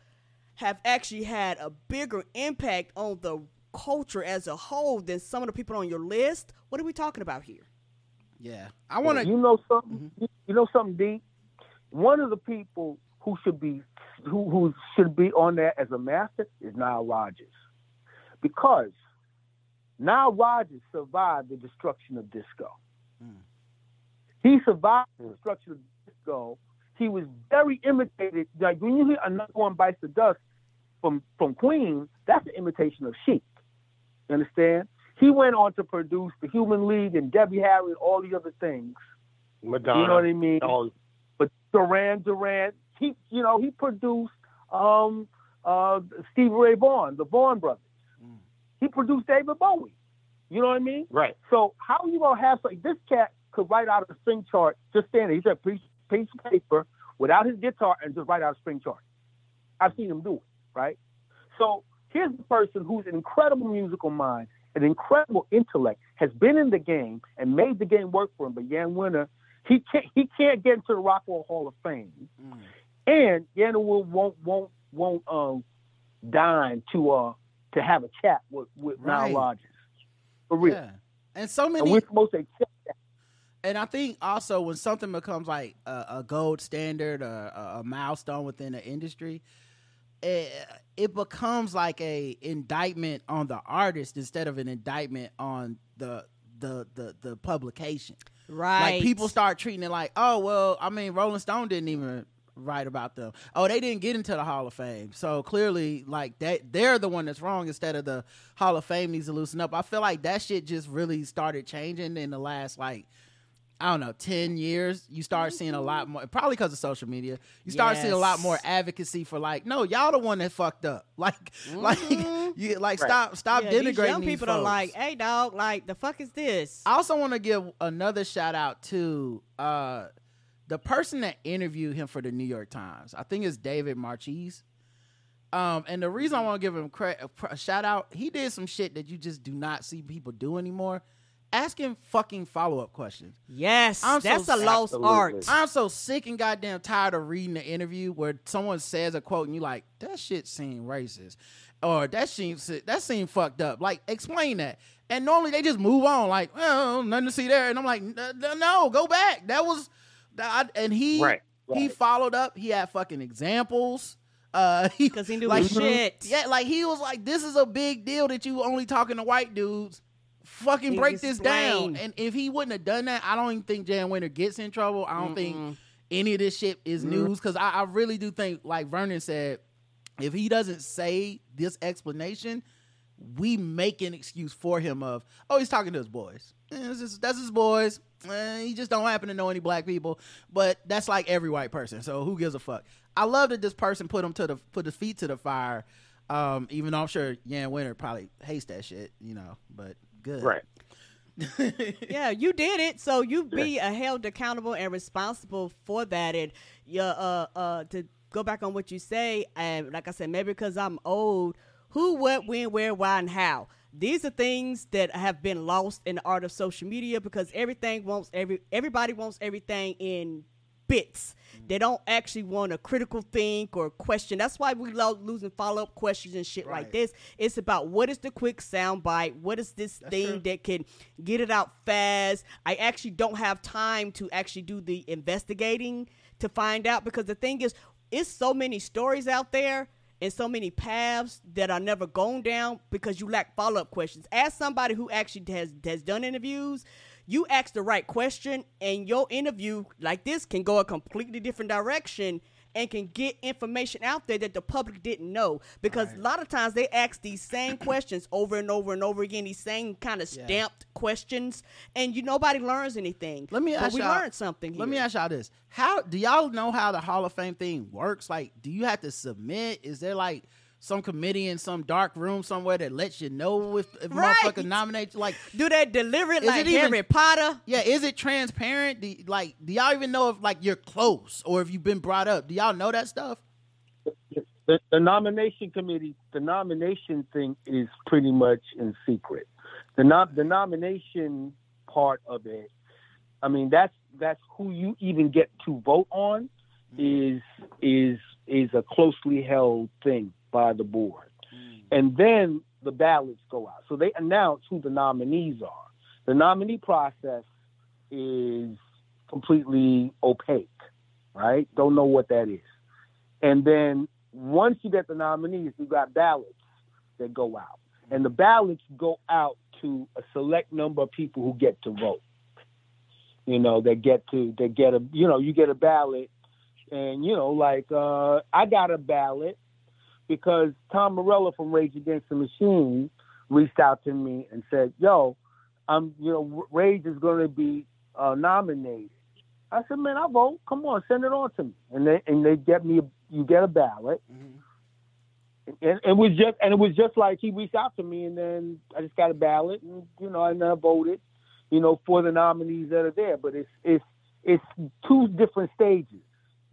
have actually had a bigger impact on the culture as a whole than some of the people on your list. What are we talking about here Yeah, I want to. You know something? Mm-hmm. You know something deep? One of the people who should be who, who should be on there as a master is Nile Rodgers, because Nile Rodgers survived the destruction of disco. Hmm. He survived the destruction of disco. He was very imitated. Like when you hear another one bites the dust from from Queen, that's an imitation of Chic. You understand? He went on to produce the Human League and Debbie Harry and all the other things. Madonna. You know what I mean? all- But Duran Duran, he you know he produced um, uh, Stevie Ray Vaughan, the Vaughan brothers. He produced David Bowie. You know what I mean? right. So how you gonna have like this cat could write out a string chart just standing? He said piece piece of paper without his guitar and just write out a string chart. I've seen him do it, right? So here's the person who's an incredible musical mind, an incredible intellect, has been in the game and made the game work for him. But Jan Wenner, he can't he can't get into the Rock and Roll Hall of Fame, and Jan Wenner won't won't won't um dine to uh to have a chat with with Right. Nile Rodgers for real. Yeah. And so And many we're supposed to accept that. and I think also when something becomes like a, a gold standard or a, a milestone within the industry, it, it becomes like a indictment on the artist instead of an indictment on the the the, the publication. Right. Like people start treating it like, oh well, I mean, Rolling Stone didn't even write about them. Oh, they didn't get into the Hall of Fame, so clearly, like that, they're the one that's wrong instead of the Hall of Fame needs to loosen up. I feel like that shit just really started changing in the last like. I don't know, 10 years, you start seeing a lot more, probably because of social media, you start seeing a lot more advocacy for like, no, y'all the one that fucked up. [LAUGHS] Like, like, you, like, stop, stop Yeah, these denigrating young these people are like, hey, dog, like, the fuck is this? I also want to give another shout out to uh, the person that interviewed him for the New York Times. I think it's David Marchese. Um, and the reason I want to give him cre- a pr- a shout out, he did some shit that you just do not see people do anymore. Asking fucking follow up questions. Yes, I'm so that's a lost Absolutely. art. I'm so sick and goddamn tired of reading the interview where someone says a quote and you like that shit seemed racist, or that seems that seemed fucked up. Like explain that. And normally they just move on like, well, nothing to see there. And I'm like, "N- n- no, go back. That was, that, and he Right, he followed up. He had fucking examples. Uh, Because he knew like shit. Yeah, like he was like, this is a big deal that you only talking to white dudes. Fucking break this down. And if he wouldn't have done that, I don't even think Jan Wenner gets in trouble. I don't think any of this shit is news because I, I really do think, like Vernon said, if he doesn't say this explanation, we make an excuse for him of, oh, he's talking to his boys. Eh, it's just- that's his boys. Eh, he just don't happen to know any black people. But that's like every white person. So who gives a fuck? I love that this person put him to the put his feet to the fire. Um, even though I'm sure Jan Wenner probably hates that shit, you know. But good. Right. [LAUGHS] yeah, you did it, so you be uh, held accountable and responsible for that. And yeah, uh, uh, to go back on what you say, and like I said, maybe because I'm old, who, what, when, where, why, and how. These are things that have been lost in the art of social media because everything wants every everybody wants everything in bits. They don't actually want a critical think or question. That's why we love losing follow up questions and shit like this. It's about what is the quick sound bite? What is this thing that can get it out fast? I actually don't have time to actually do the investigating to find out because the thing is, it's so many stories out there and so many paths that are never gone down because you lack follow up questions. Ask somebody who actually has has done interviews. You ask the right question, and your interview like this can go a completely different direction and can get information out there that the public didn't know. Because a lot of times they ask these same [CLEARS THROAT] questions over and over and over again, these same kind of stamped questions, and you nobody learns anything. Let me But ask we y'all, learned something. Here. Let me ask y'all this: How do y'all know how the Hall of Fame thing works? Like, do you have to submit? Is there like some committee in some dark room somewhere that lets you know if, if Right. motherfucker nominate you? Like, Do they deliver it Is like it even- Harry Potter? yeah, is it transparent? Do, like, do y'all even know if like you're close or if you've been brought up? Do y'all know that stuff? the, the nomination committee, the nomination thing is pretty much in secret. The nom- the nomination part of it, I mean, that's that's who you even get to vote on mm-hmm. is is is a closely held thing by the board, and then the ballots go out. So they announce who the nominees are. The nominee process is completely opaque, right? Don't know what that is And then once you get the nominees, you got ballots that go out. And the ballots go out to a select number of people who get to vote. You know, they get to they get a you know, you get a ballot and you know, like uh I got a ballot because Tom Morello from Rage Against the Machine reached out to me and said, "Yo, I'm you know Rage is going to be uh, nominated." I said, "Man, I vote. Come on, send it on to me." And they and they get me a, you get a ballot. And it was just and it was just like he reached out to me and then I just got a ballot and you know and I voted, you know, for the nominees that are there. But it's it's it's two different stages.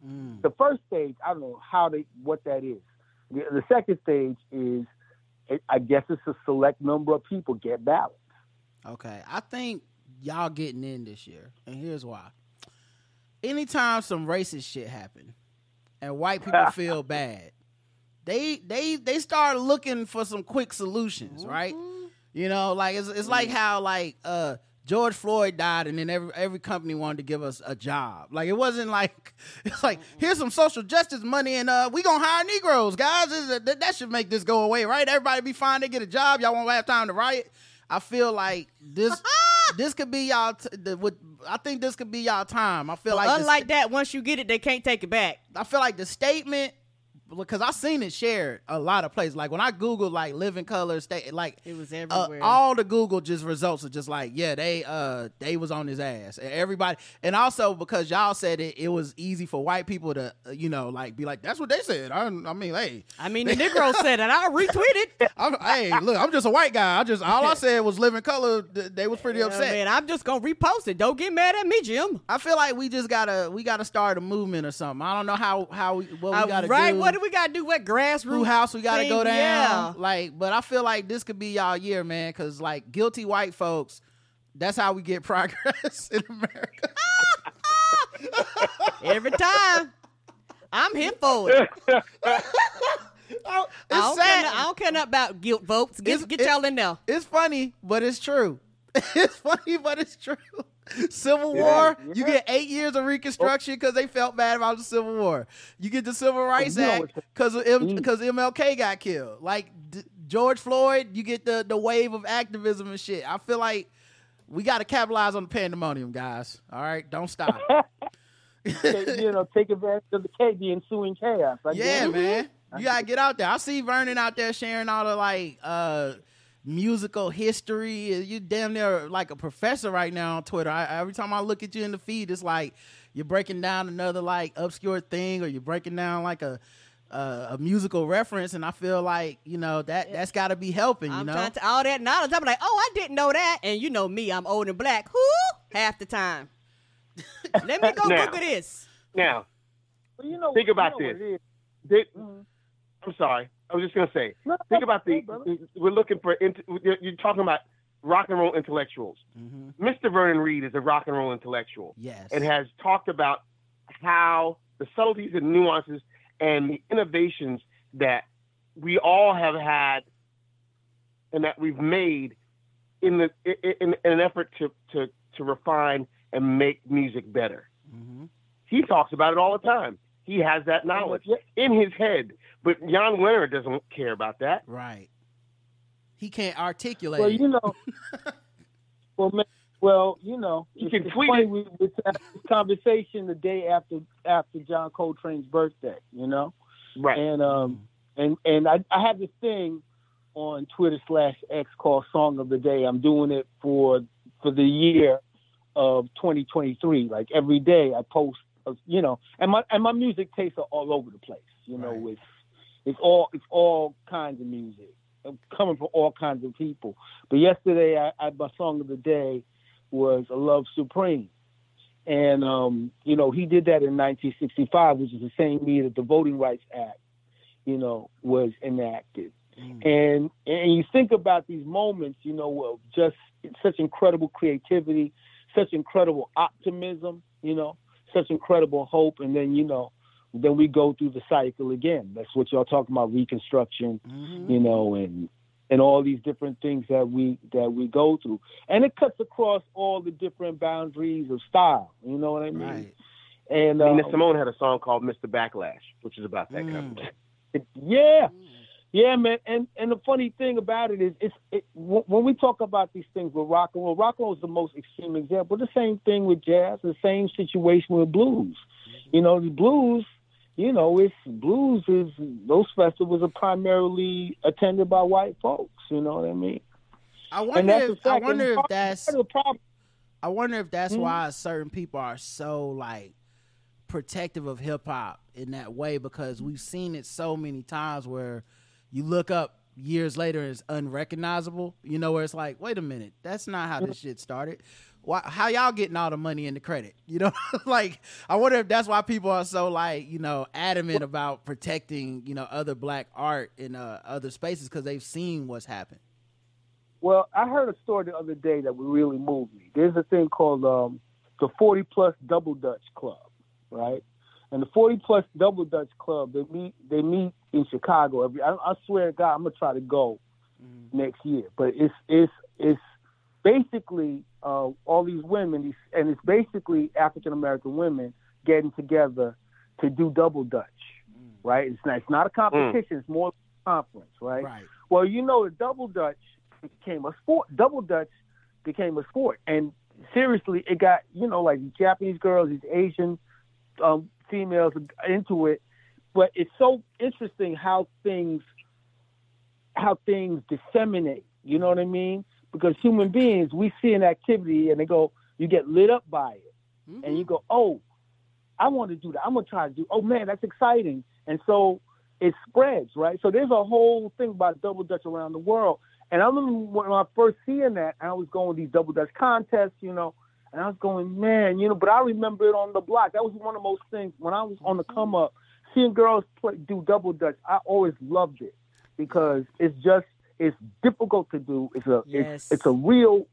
Mm. The first stage, I don't know how they what that is. The, the second stage is, it, I guess it's a select number of people get ballots. Okay, I think y'all getting in this year, and here's why. Anytime some racist shit happen, and white people [LAUGHS] feel bad, they they they start looking for some quick solutions, right? You know, like it's it's like how like uh George Floyd died, and then every every company wanted to give us a job. Like it wasn't like [LAUGHS] it's like here's some social justice money, and uh we gonna hire Negroes, guys. Is that, that should make this go away, right? Everybody be fine. They get a job. Y'all won't have time to riot. I feel like this [LAUGHS] this could be y'all. T- the, with, I think this could be y'all time. I feel like the Unlike that, once you get it, they can't take it back. I feel like the statement because I seen it shared a lot of places. Like when I googled like Living Colour state, like It was uh, everywhere. all the Google just results are just like yeah they uh they was on his ass. And Everybody and also because y'all said it, it was easy for white people to uh, you know like be like that's what they said. I, I mean hey I mean, the Negro [LAUGHS] said it. I retweeted. [LAUGHS] I'm, hey look I'm just a white guy. I just all I said was Living Colour. They was pretty upset. man, I'm just gonna repost it. Don't get mad at me, Jim. I feel like we just gotta we gotta start a movement or something. I don't know how how we, what we Uh, gotta right? do. What do we gotta do? What grassroots house we gotta thing? go down. Yeah. Like, but I feel like this could be y'all year, man, because like guilty white folks, that's how we get [LAUGHS] progress in America. [LAUGHS] Every time. I'm here for it. [LAUGHS] I don't, care, I don't care nothing about guilt votes. Get, It's- get y'all in there. It's funny, but it's true. It's funny, but it's true. [LAUGHS] Civil Yeah, War, you get eight years of Reconstruction because they felt bad about the Civil War. You get the Civil Rights you Act what's- because Mm. because MLK got killed. Like D- George Floyd, you get the the wave of activism and shit. I feel like we got to capitalize on the pandemonium, guys. All right, don't stop. [LAUGHS] You know, take advantage of the cha- the ensuing chaos. I yeah, man. You gotta get out there. I see Vernon out there sharing all the like uh musical history. You damn near like a professor right now on Twitter. I, every time I look at you in the feed, it's like you're breaking down another like obscure thing, or you're breaking down like a a, a musical reference, and I feel like you know that that's got to be helping. You I'm know, trying to all that knowledge. I'm like, oh, I didn't know that. And you know me, I'm old and black. Who? Half the time. [LAUGHS] Let me go Now. Google this. Now, Well, you know, Think about you know what this. it is. Mm-hmm. I'm sorry. I was just gonna say. No, Think about the. We're looking for. You're you're talking about rock and roll intellectuals. hmm Mr. Vernon Reid is a rock and roll intellectual yes, and has talked about how the subtleties and nuances and the innovations that we all have had and that we've made in the in, in, an effort to, to to refine and make music better. hmm He talks about it all the time. He has that knowledge in his head, but Jan Wenner doesn't care about that. right. He can't articulate. Well, you know, [LAUGHS] well, man, well, you know, You can tweet funny it. we, we had this conversation the day after after John Coltrane's birthday. You know, Right. and um, and and I, I have this thing on Twitter slash X called Song of the Day. I'm doing it for for the year of 2023. Like every day, I post, you know, and my and my music tastes are all over the place. You know, Right. it's it's all it's all kinds of music uh, coming from all kinds of people. But yesterday, I, I my song of the day was "A Love Supreme," and um, you know he did that in 1965, which is the same year that the Voting Rights Act, you know, was enacted. Mm. And and you think about these moments, you know, of just such incredible creativity, such incredible optimism, you know, such incredible hope, and then you know, then we go through the cycle again. That's what y'all talking about, reconstruction, Mhm. you know, and and all these different things that we that we go through, and it cuts across all the different boundaries of style. You know what I mean? Right. And Nina um, Simone had a song called "Mr. Backlash," which is about that kind of. It- [LAUGHS] yeah, yeah, man. And and the funny thing about it is, it's it, when we talk about these things with rock and roll, rock and roll is the most extreme example. The same thing with jazz. The same situation with blues. You know, the blues. You know, it's blues is those festivals are primarily attended by white folks. You know what I mean? I wonder if I wonder if that's the problem. I wonder if that's Mhm. why certain people are so like protective of hip hop in that way because we've seen it so many times where you look up years later and it's unrecognizable. You know, where it's like, wait a minute, that's not how this shit started. Why, how y'all getting all the money and the credit? [LAUGHS] You know, [LAUGHS] like I wonder if that's why people are so like you know adamant about protecting you know other black art in uh, other spaces because they've seen what's happened. Well, I heard a story the other day that really moved me. There's a thing called um, the 40 plus Double Dutch Club, right? And the 40 plus Double Dutch Club, they meet they meet in Chicago every. I, I swear to God, I'm gonna try to go next year. But it's it's it's basically uh, all these women, these, and it's basically African American women getting together to do Double Dutch, right? It's not it's not a competition. It's more a conference, right? Right. Well, you know, the double dutch became a sport. Double dutch became a sport, and seriously, it got you know like Japanese girls, these Asian um, females into it. But it's so interesting how things how things disseminate. You know what I mean? Because human beings, we see an activity and they go, you get lit up by it, and mm-hmm. you go, oh, I want to do that. I'm gonna try to do. Oh man, that's exciting. And so it spreads, right? So there's a whole thing about double dutch around the world. And I remember when I first seeing that, I was going to these double dutch contests, you know, and I was going, man, you know. But I remember it on the block. That was one of those things when I was on the mm-hmm. come up, seeing girls play, do double dutch. I always loved it because it's just it's difficult to do. It's a Yes. it's, it's a real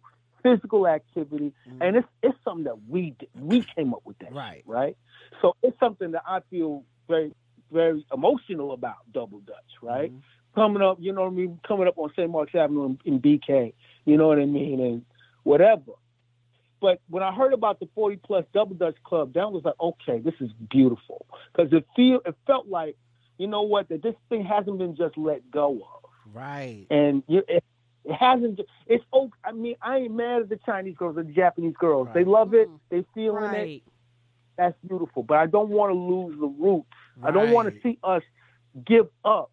physical activity, mm-hmm. and it's it's something that we did- we came up with that, Right. right? So it's something that I feel very very emotional about double dutch, right? Mm-hmm. Coming up, you know what I mean, coming up on St. Mark's Avenue in, in BK, you know what I mean, and whatever. But when I heard about the 40 plus double dutch club, that was like, okay, this is beautiful because it feel it felt like, you know what, that this thing hasn't been just let go of Right. and you, it, it hasn't. It's okay. I mean, I ain't mad at the Chinese girls or the Japanese girls. They love it. Mm-hmm. They feeling it. Right. That's beautiful. But I don't want to lose the roots. Right. I don't want to see us give up.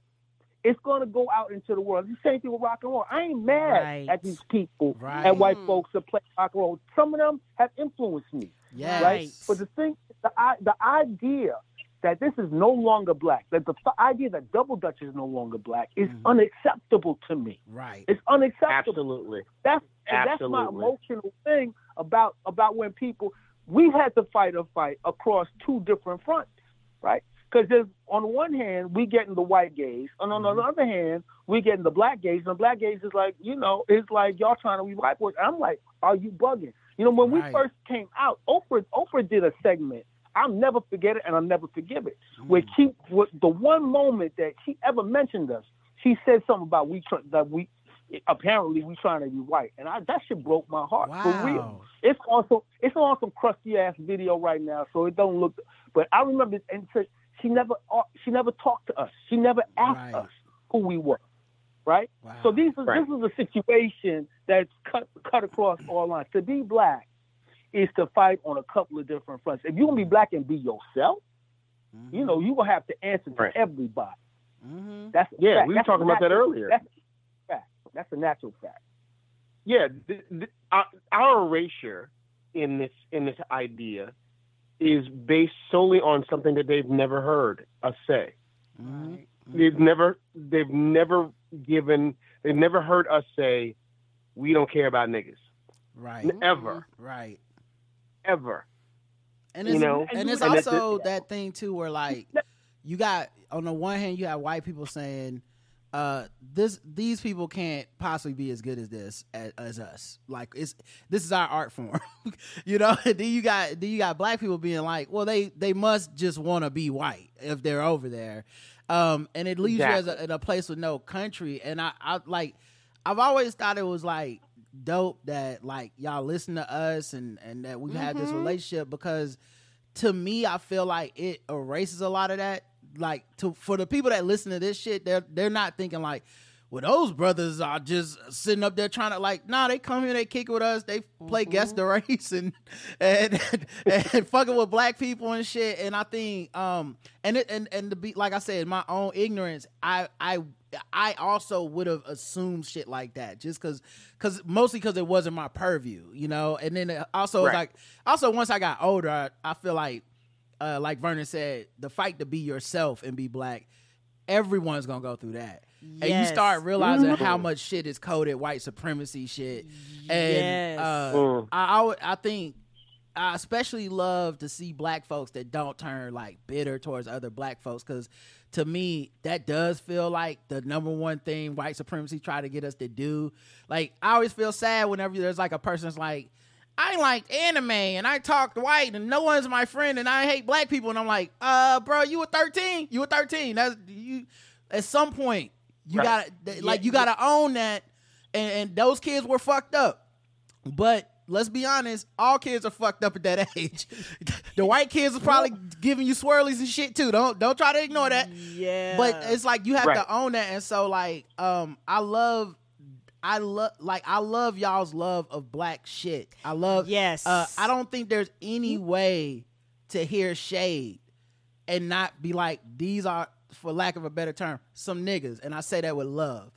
It's going to go out into the world. The same thing with rock and roll. I ain't mad Right. at these people, Right. at white Mm. folks that play rock and roll. Some of them have influenced me Yes. right? But the thing, the the idea that this is no longer black, that the f- idea that double dutch is no longer black, is Mhm. unacceptable to me. Right. It's unacceptable. Absolutely. That's and that's my emotional thing about about when people we had to fight a fight across two different fronts, right? Because on one hand we getting the white gays, and on the mm-hmm. other hand we getting the black gays, and the black gays is like you know it's like y'all trying to be white boys. I'm like, are you bugging? You know when we first came out, Oprah Oprah did a segment. I'll never forget it, and I'll never forgive it. Mm. Where she, with the one moment that she ever mentioned us, she said something about we tr- that we apparently we trying to be white, and I, that shit broke my heart for real. Wow. It's also it's on some crusty ass video right now, so it don't look. But I remember, and so she never uh, she never talked to us. She never asked Right. us who we were, right? Wow. So these is, Right. this is a situation that's cut cut across all lines. To be black is to fight on a couple of different fronts. If you gonna be black and be yourself, you know you gonna have to answer to Right. everybody. Mm-hmm. That's a Yeah, fact. we were That's talking about that earlier. That's a fact. That's a natural fact. yeah, th- th- our, our erasure in this in this idea is based solely on something that they've never heard us say. Mm-hmm. They've never they've never given they've never heard us say we don't care about niggas Right. N- ever Right. ever. And You know? and it's And it's- also that thing too where like you got on the one hand you have white people saying uh this these people can't possibly be as good as this as, as us. Like it's this is our art form. [LAUGHS] You know [LAUGHS] then you got then you got black people being like well they they must just want to be white if they're over there. Um and it leaves you as a, in a place with no country. And i i like i've always thought it was like dope that like y'all listen to us and and that we've had this relationship because to me, I feel like it erases a lot of that. Like to for the people that listen to this shit, they're they're not thinking like, well, those brothers are just sitting up there trying to like, nah, they come here, they kick with us, they play guest the race and [LAUGHS] and and fucking with black people and shit. And I think um and it and and to be like I said, my own ignorance, I I I also would have assumed shit like that just because, because mostly because it wasn't my purview, you know. And then also Right. like, also once I got older, I, I feel like, uh, like Vernon said, the fight to be yourself and be black, everyone's gonna go through that, and you start realizing how much shit is coded white supremacy shit, and Yes. uh, Mm. I, I I think. I especially love to see black folks that don't turn like bitter towards other black folks because to me that does feel like the number one thing white supremacy try to get us to do. Like I always feel sad whenever there's like a person's like, I like anime and I talk white and no one's my friend and I hate black people and I'm like, uh, bro, you were 13, you were 13. That's you. At some point, you Right. gotta like you gotta own that, and, and those kids were fucked up. But let's be honest, all kids are fucked up at that [LAUGHS] age. the white kids are probably giving you swirlies and shit too. Don't don't try to ignore that. Yeah. But it's like you have Right. to own that. And so like um I love I love like I love y'all's love of black shit. I love Yes. Uh I don't think there's any way to hear shade and not be like these are for lack of a better term some niggas and I say that with love.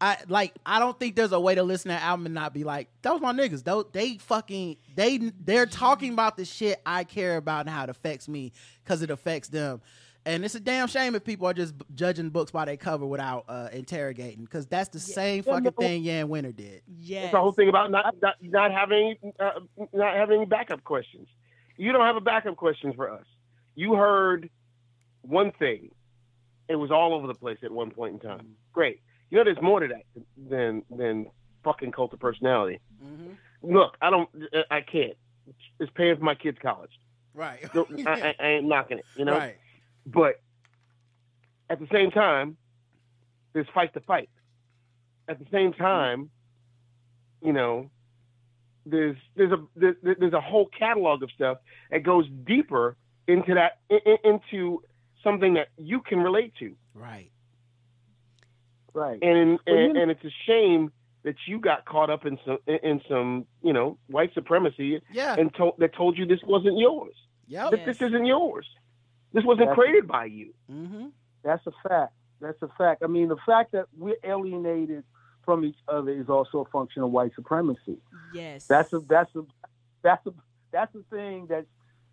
I like I don't think there's a way to listen to that album and not be like those my niggas. Those they fucking they they're talking about the shit I care about and how it affects me because it affects them. And it's a damn shame if people are just judging books by their cover without uh, interrogating because that's the same Yeah, fucking no. thing Jan Wenner did. Yeah, It's the whole thing about not not, not having uh, not having backup questions. You don't have a backup question for us. You heard one thing. It was all over the place at one point in time. Great. You know, there's more to that than than fucking cult of personality. Look, I don't. I can't. It's paying for my kids' college. Right. So [LAUGHS] I, I, I ain't knocking it. You know. Right. But at the same time, there's fight to fight. At the same time, you know, there's there's a there's, there's a whole catalog of stuff that goes deeper into that i- i- into something that you can relate to. Right. Right. And Well, you and, and it's a shame that you got caught up in some in some you know white supremacy Yeah. and told that told you this wasn't yours. Yep. That this isn't yours. This wasn't That's- created by you. Mm-hmm. That's a fact. That's a fact. I mean, the fact that we're alienated from each other is also a function of white supremacy. yes. That's a that's a that's a that's the thing that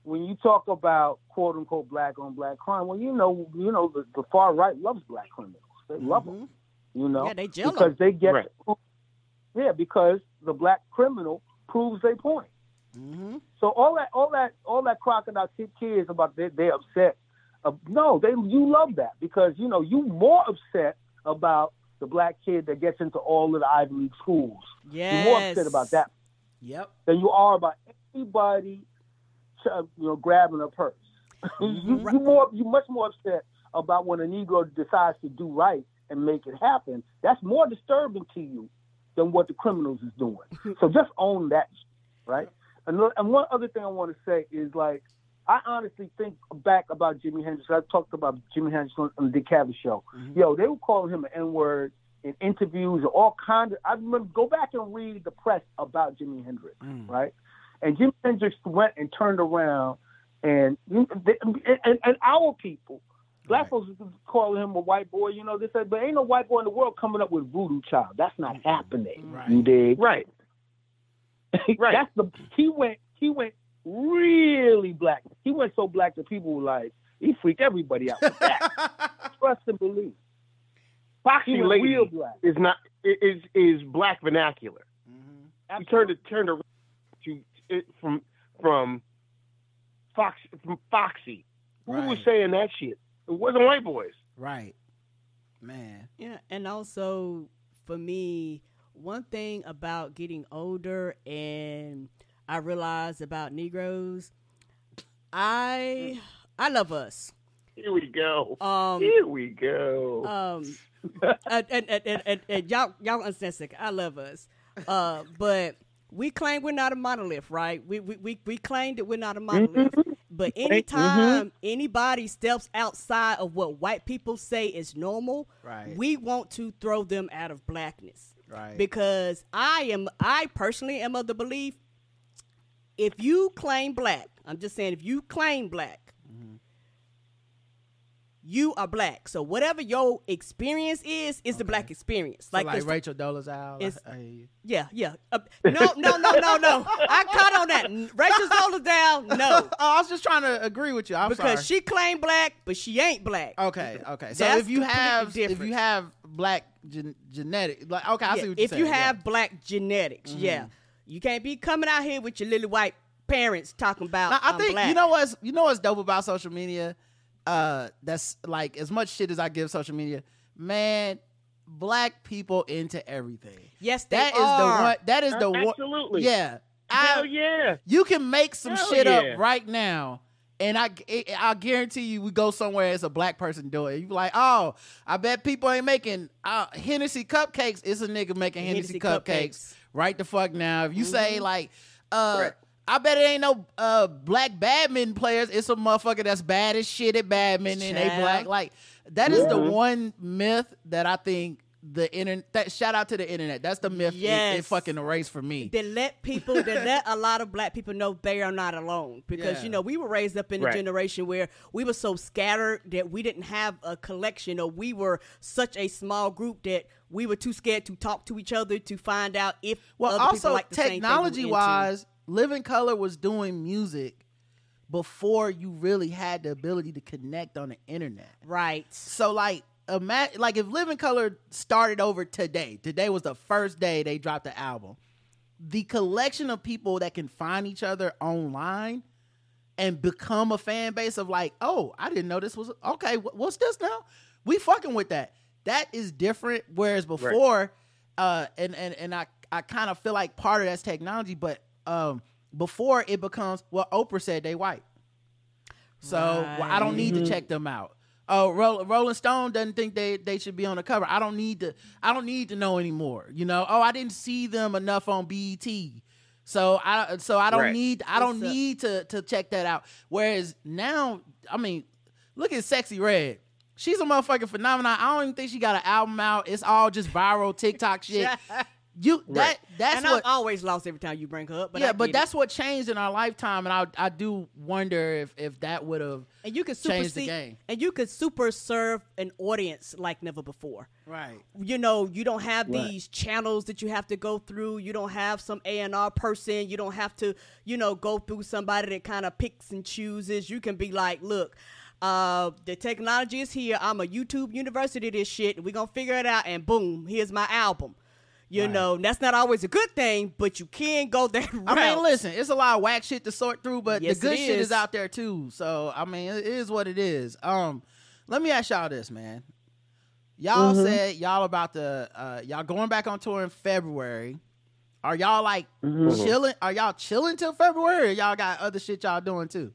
when you talk about quote unquote black on black crime, well, you know, you know, the, the far right loves black criminals. They love them. You know, Yeah, they jello. because they get Right. yeah, because the black criminal proves their point. Mm-hmm. So all that, all that, all that crocodile kid kids about they they upset. Uh, no, they you love that because you know you more upset about the black kid that gets into all of the Ivy League schools. yes. You're more upset about that Yep. than you are about anybody, uh, you know, grabbing a purse. [LAUGHS] you, you more, you much more upset about when a Negro decides to do right and make it happen. That's more disturbing to you than what the criminals is doing. [LAUGHS] so just own that, right? And, and one other thing I want to say is like, I honestly think back about Jimi Hendrix. I talked about Jimi Hendrix on, on the Dick Cavett show. Mm-hmm. Yo, they were calling him an N word in interviews or all kinds of. I remember go back and read the press about Jimi Hendrix, mm. right? And Jimi Hendrix went and turned around, and and, and, and our people, black folks, was calling him a white boy. You know, they said, but ain't no white boy in the world coming up with voodoo child. That's not happening. Right. You dig? Right. [LAUGHS] Right. That's the he went he went really black. He went so black that people were like he freaked everybody out with that. [LAUGHS] Trust and believe. Foxy He lady real black. is not is is black vernacular. Mm-hmm. You turned it turned around to it from from Fox from Foxy. Who was saying that shit? It wasn't white boys. Right. Man. Yeah, and also for me, one thing about getting older and I realized about Negroes, I I love us. Here we go. Um, Here we go. um, [LAUGHS] and, and, and, and, and, and y'all y'all understand, sick. I love us, uh, but we claim we're not a monolith, right? We we we, we claim that we're not a monolith. But mm-hmm. anytime anybody steps outside of what white people say is normal, Right. we want to throw them out of blackness. Right. Because I am I personally am of the belief if you claim black, I'm just saying if you claim black. You are black. So whatever your experience is, is the black experience. So like, Rachel Dolezal. I- I- yeah, yeah. Uh, no, no, no, no, no. I cut on that. Rachel down, [LAUGHS] no. oh, I was just trying to agree with you. I'm because sorry. she claimed black, but she ain't black. Okay, okay. So That's if you have if you have black gen- genetic, like okay, I Yeah, see what you're if saying. you yeah. Mm-hmm. have black genetics, yeah, you can't be coming out here with your little white parents talking about. Now, I I'm think black. you know what's you know what's dope about social media. Uh, that's like as much shit as I give social media, man. Black people into everything. Yes, they That is are. the one. That is the one. Absolutely. Yeah. Hell I, yeah. You can make some Hell shit yeah. up right now. And I, I guarantee you, we go somewhere. as a black person doing it. You be like, oh, I bet people ain't making uh, Hennessy cupcakes. It's a nigga making Hennessy, Hennessy cupcakes. cupcakes. right the fuck now. If you say Mm-hmm. like, uh, Right. I bet it ain't no uh black badminton players. It's a motherfucker that's bad as shit at badminton and they black. Like that is the Mhm. one myth that I think the internet. That shout out to the internet. That's the myth. it- It, Yes. fucking erased for me. They let people, they let a lot of black people know they are not alone because Yeah. you know we were raised up in a Right. generation where we were so scattered that we didn't have a collection, or we were such a small group that we were too scared to talk to each other to find out if Well, other people also like the same thing we were technology into. wise, Living Colour was doing music before you really had the ability to connect on the internet. right? So like imagine like if Living Colour started over today, today was the first day they dropped the album. The collection of people that can find each other online and become a fan base of like, oh, I didn't know this was okay. What's this now? We fucking with that. That is different. Whereas before, uh, and and and I I kind of feel like part of that's technology, but um, before it becomes well, Oprah said they white, so well, I don't need to check them out. Oh, Roll, Rolling Stone doesn't think they they should be on the cover. I don't need to. I don't need to know anymore. You know. Oh, I didn't see them enough on BET. So I so I don't Right. need I don't It's a- need to to check that out. Whereas now, I mean, look at Sexyy Red. She's a motherfucking phenomenon. I don't even think she got an album out. It's all just viral TikTok shit. [LAUGHS] You that that's and what I'm always lost every time you bring her up. But yeah, I but get it. that's what changed in our lifetime, and I I do wonder if if that would have and you could changed the game. and you could super serve an audience like never before. right. you know you don't have Right. these channels that you have to go through you don't have some a&r person you don't have to you know go through somebody that kind of picks and chooses you can be like look uh, the technology is here i'm a youtube university this shit and we're gonna figure it out and boom here's my album you know that's not always a good thing but you can go that route. [LAUGHS] I mean, listen, it's a lot of whack shit to sort through, but Yes, the good it shit is is. out there too. So I mean, it is what it is. Um, let me ask y'all this, man. Y'all Mm-hmm. said y'all about the uh y'all going back on tour in February. Are y'all like Mm-hmm. chilling? Are y'all chilling till February? Or y'all got other shit y'all doing too?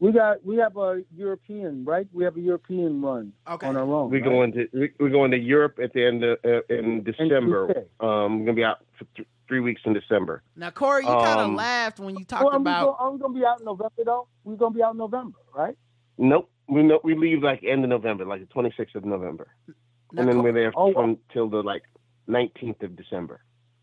We got we have a European, right? We have a European run Okay. on our own. We're right? going to we- we're going to Europe at the end of uh, in December. UK. Um, we're gonna be out for th- three weeks in December. Now, Corey, you kind of Um, laughed when you talked Well, I'm, about. gonna, I'm gonna be out in November though. We're gonna be out in November, right? Nope, we know we leave like end of November, like the 26th of November, now, and then Cor- we're there Oh, from till the like 19th of December.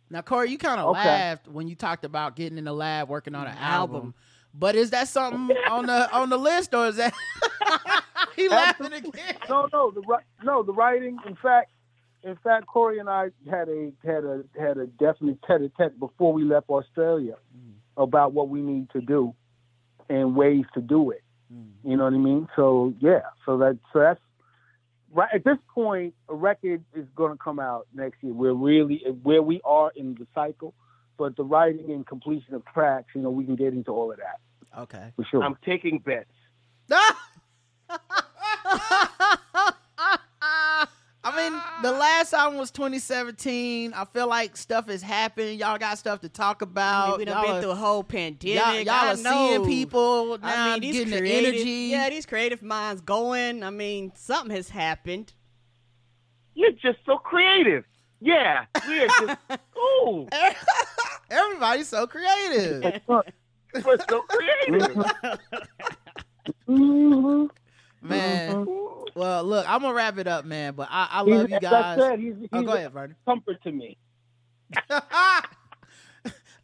Now, Corey, you kind of Okay. laughed when you talked about getting in the lab working on an album. But is that something on the on the list, or is that [LAUGHS] he laughing again? No, no, the no, the writing. In fact, in fact, Corey and I had a had a had a definite tete-a-tete before we left Australia mm. about what we need to do and ways to do it. Mm. You know what I mean? So yeah, so that so that's right at this point. A record is going to come out next year. We're really where we are in the cycle, but the writing and completion of tracks, you know, we can get into all of that Okay. for sure. I'm taking bets. [LAUGHS] I mean, the last album was 2017. I feel like stuff has happened. Y'all got stuff to talk I mean, about. we done y'all been are, through a whole pandemic. y'all, y'all I are know. seeing people now, I mean, these getting the energy. Yeah, these creative minds going. I mean, something has happened. You're just so creative. Yeah, we're just [LAUGHS] ooh. [LAUGHS] Everybody's so creative. Was so creative. Mhm. Man, well, look, I'm gonna wrap it up, man. But I, I He's- love you as I guys. said, he's, he's Oh, go ahead, Vernon. comfort to me. [LAUGHS]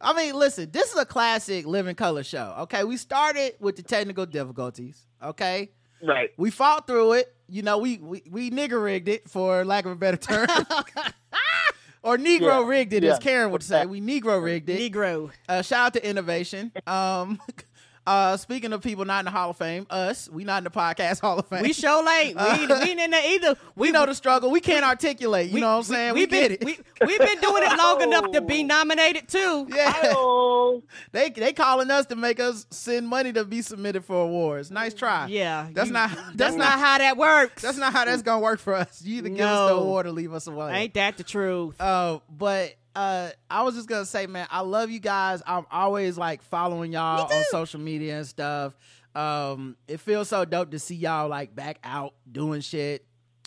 I mean, listen, this is a classic Living Colour show. Okay, we started with the technical difficulties. Okay, right. we fought through it. You know, we we, we nigger rigged it for lack of a better term, [LAUGHS] [LAUGHS] or Negro Yeah, rigged it, as. Karen would say. We Negro rigged it. Negro. Uh, shout out to innovation. Um, [LAUGHS] uh, speaking of people not in the Hall of Fame, us, we not in the podcast Hall of Fame. We show late. We, ain't- we ain't in there either. [LAUGHS] we know the struggle. We can't articulate. You we- know what I'm saying? We, We've get been, it. We, we've been doing it long enough to be [LAUGHS] nominated too. yeah. Oh, They they calling us to make us send money to be submitted for awards. Nice try. Yeah, That's you- not That's that's not not how that works. that's not how that's gonna work for us. You either give us the award or leave us away. Ain't that the truth? Uh, but uh, I was just gonna say, man, I love you guys. I'm always like following y'all on social media and stuff. Um, it feels so dope to see y'all like back out doing shit,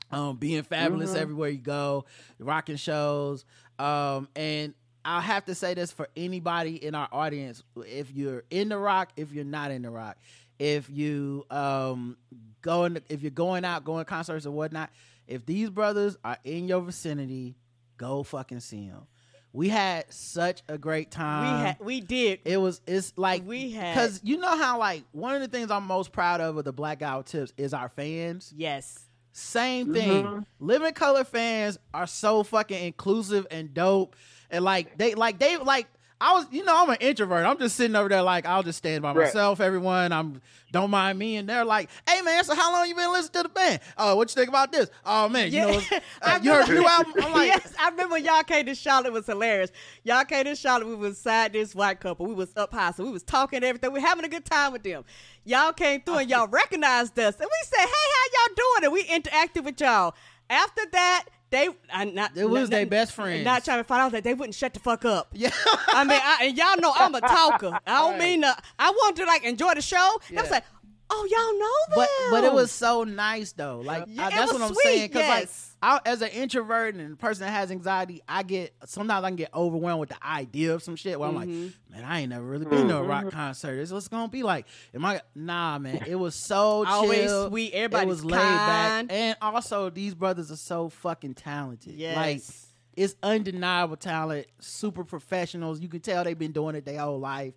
um, being fabulous everywhere you go, rocking shows. Um, and I'll have to say this for anybody in our audience: if you're in the rock, if you're not in the rock, if you um going, if you're going out, going to concerts or whatnot, if these brothers are in your vicinity, go fucking see them. We had such a great time. we time. had, we did. It was it's like We had- because you know how like one of the things I'm most proud of with the Black Guy Tips is our fans. yes. Same mm-hmm. thing. Living Colour fans are so fucking inclusive and dope, and like they like they like. I was, you know, I'm an introvert. I'm just sitting over there like I'll just stand by Right. myself. Everyone, I'm don't mind me, and they're like, "Hey man, so how long you been listening to the band? Oh, what you think about this? Oh man, you know, it's- [LAUGHS] I uh, you heard the new album? I'm like, [LAUGHS] yes, I remember when y'all came to Charlotte. It was hilarious. Y'all came to Charlotte. We was side this white couple. We was up high, so we was talking and everything. We having a good time with them. Y'all came through and y'all recognized us, and we said, "Hey, how y'all doing?" And we interacted with y'all. After that, they I, not It was their best friend. Not trying to find out that they wouldn't shut the fuck up. yeah, I mean, I, and y'all know I'm a talker. I don't Right. mean to. I want to like enjoy the show. And I was like, oh, y'all know them. but but it was so nice though. Like Yeah, I- that's what I'm sweet, saying. Because like yes. I, as an introvert and a person that has anxiety, I get sometimes I can get overwhelmed with the idea of some shit. Where I'm like, Mm-hmm. man, I ain't never really been to a rock concert. This is what's gonna be like. Am I? Nah, man. It was so [LAUGHS] Always chill. sweet. Everybody was laid back, and also these brothers are so fucking talented. Like Yes. it's undeniable talent, super professionals. You can tell they've been doing it their whole life.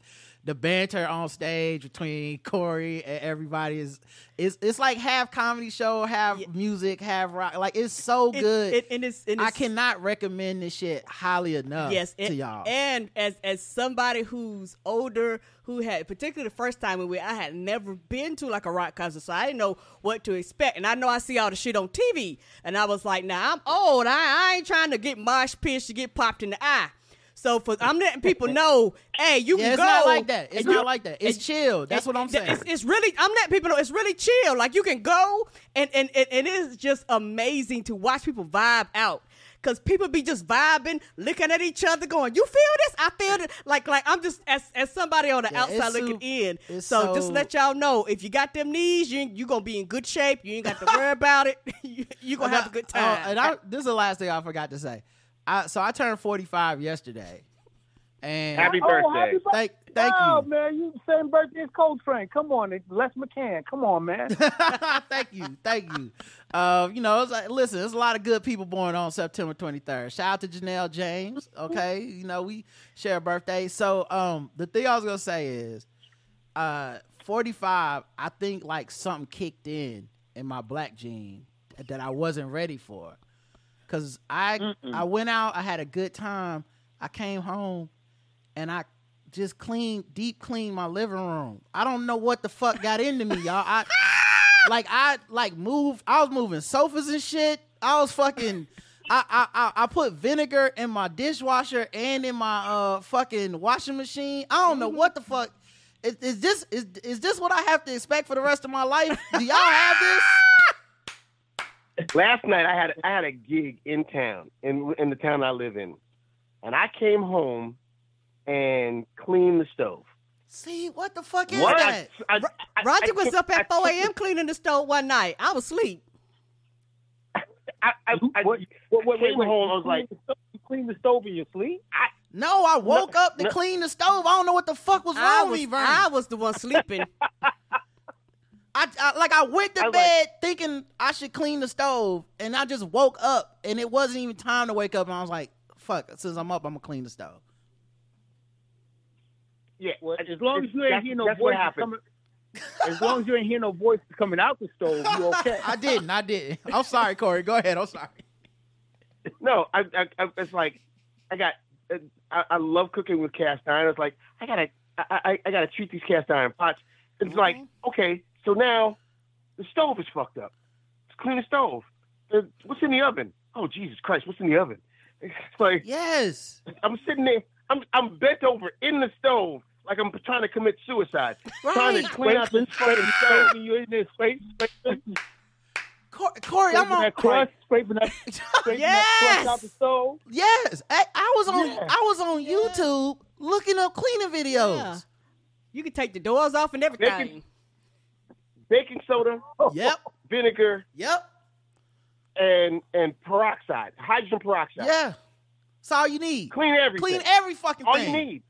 The banter on stage between Corey and everybody is it's it's like half comedy show, half Yeah. music, half rock. Like it's so It- good. it- and it's, and I cannot recommend this shit highly enough yes to and, y'all. and as as somebody who's older who had particularly the first time we I had never been to like a rock concert so I didn't know what to expect and I know I see all the shit on TV and I was like now I'm old I, I ain't trying to get mosh pitched to get popped in the eye so for I'm letting people know hey you yeah, can it's go not like that. It's not you- like that. It's and- chill. That's what I'm saying. It's, it's really I'm letting people know it's really chill. Like you can go and and, and, and it is just amazing to watch people vibe out. Cause people be just vibing, looking at each other, going, "You feel this? I feel it." Like, like I'm just as as somebody on the Yeah, it's outside looking in. it's So, just let y'all know if you got them knees, you you gonna be in good shape. You ain't got to worry [LAUGHS] about it. [LAUGHS] you, you gonna have a good time. and I, uh, this is the last thing I forgot to say. I, so I turned 45 yesterday, and Happy Oh, birthday. happy birthday. thank thank oh, you. man, you same birthday as Coltrane. Come on, Les McCann. Come on, man. [LAUGHS] thank you, thank you. Uh, you know, it's like, listen, there's a lot of good people born on September 23rd. Shout out to Janelle James. Okay, [LAUGHS] you know we share a birthday. So, um, the thing I was gonna say is, uh, 45. I think like something kicked in in my black gene that I wasn't ready for. Cause I I went out, I had a good time. I came home, and I just cleaned, deep cleaned my living room. I don't know what the fuck got into me, y'all. I [LAUGHS] like I like moved. I was moving sofas and shit. I was fucking. I, I I I put vinegar in my dishwasher and in my uh fucking washing machine. I don't know what the fuck. Is, is this is is this what I have to expect for the rest of my life? Do y'all have this? Last night I had I had a gig in town in in the town I live in, and I came home and cleaned the stove. See what the fuck is What? that? I, I, I- Roger I was took- up at I 4 a.m. cleaning the stove one night. I was asleep. I, I, I, What- I Wait, wait, wait, came wait. home. I was like, you clean the stove in your sleep? No, I woke up to no. clean the stove. I don't know what the fuck was I wrong with me, Vernon. I was the one sleeping. [LAUGHS] I, I like I went to I like- bed thinking I should clean the stove, and I just woke up, and it wasn't even time to wake up, and I was like, "Fuck!" Since I'm up, I'm gonna clean the stove. Yeah, Well, as long as you ain't hear no that's what voices coming, as long as you ain't hear no voices coming out the stove, you [LAUGHS] okay? I didn't. I didn't. I'm sorry, Corey. Go ahead. I'm sorry. No, I, I, I it's like I got. I, I love cooking with cast iron. It's like I gotta, I, I, I gotta treat these cast iron pots. It's like mm-hmm. okay, so now the stove is fucked up. Let's clean the stove. The, what's in the oven? Oh Jesus Christ, what's in the oven? It's [LAUGHS] like Yes. I'm sitting there. I'm I'm bent over in the stove like I'm trying to commit suicide, trying to clean out this fucking stove. Scraping you in this scrape, scraping, Cor- Corey, I'm scraping on. that crust, scraping that, [LAUGHS] scraping that crust out the stove. Yes, I, I was on. Yeah. I was on YouTube looking up cleaning videos. Yeah. You can take the doors off and everything. Baking soda, Yep. [LAUGHS] vinegar, Yep. and and peroxide, hydrogen peroxide. Yeah. That's all you need. Clean everything. Clean every fucking All thing. you need.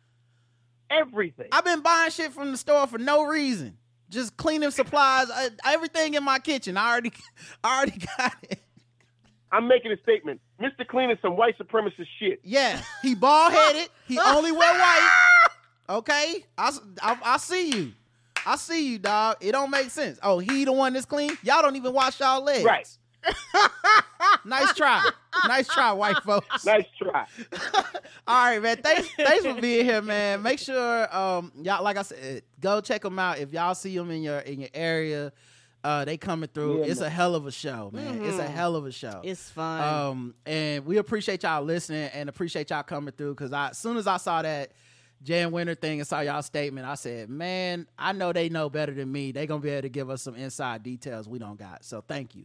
Everything. I've been buying shit from the store for no reason. Just cleaning supplies, uh, everything in my kitchen. I already, [LAUGHS] I already got it. I'm making a statement. Mr. Clean is some white supremacist shit. Yeah, he bald headed. [LAUGHS] He only wear white. Okay, I I see you. I see you, dog. It don't make sense. Oh, he the one that's clean. Y'all don't even wash y'all legs. Right. [LAUGHS] nice try. Nice try, white folks. [LAUGHS] Nice try. [LAUGHS] All right, man. Thanks, thanks for being here, man. Make sure, um, y'all, like I said, go check them out. If y'all see them in your in your area, uh, they coming through. Yeah, it's man. a hell of a show, man. It's a Mhm. hell of a show. It's fun. Um, and we appreciate y'all listening and appreciate y'all coming through. Cause I, as soon as I saw that Jan Wenner thing and saw y'all statement, I said, man, I know they know better than me. They gonna be able to give us some inside details we don't got. So thank you.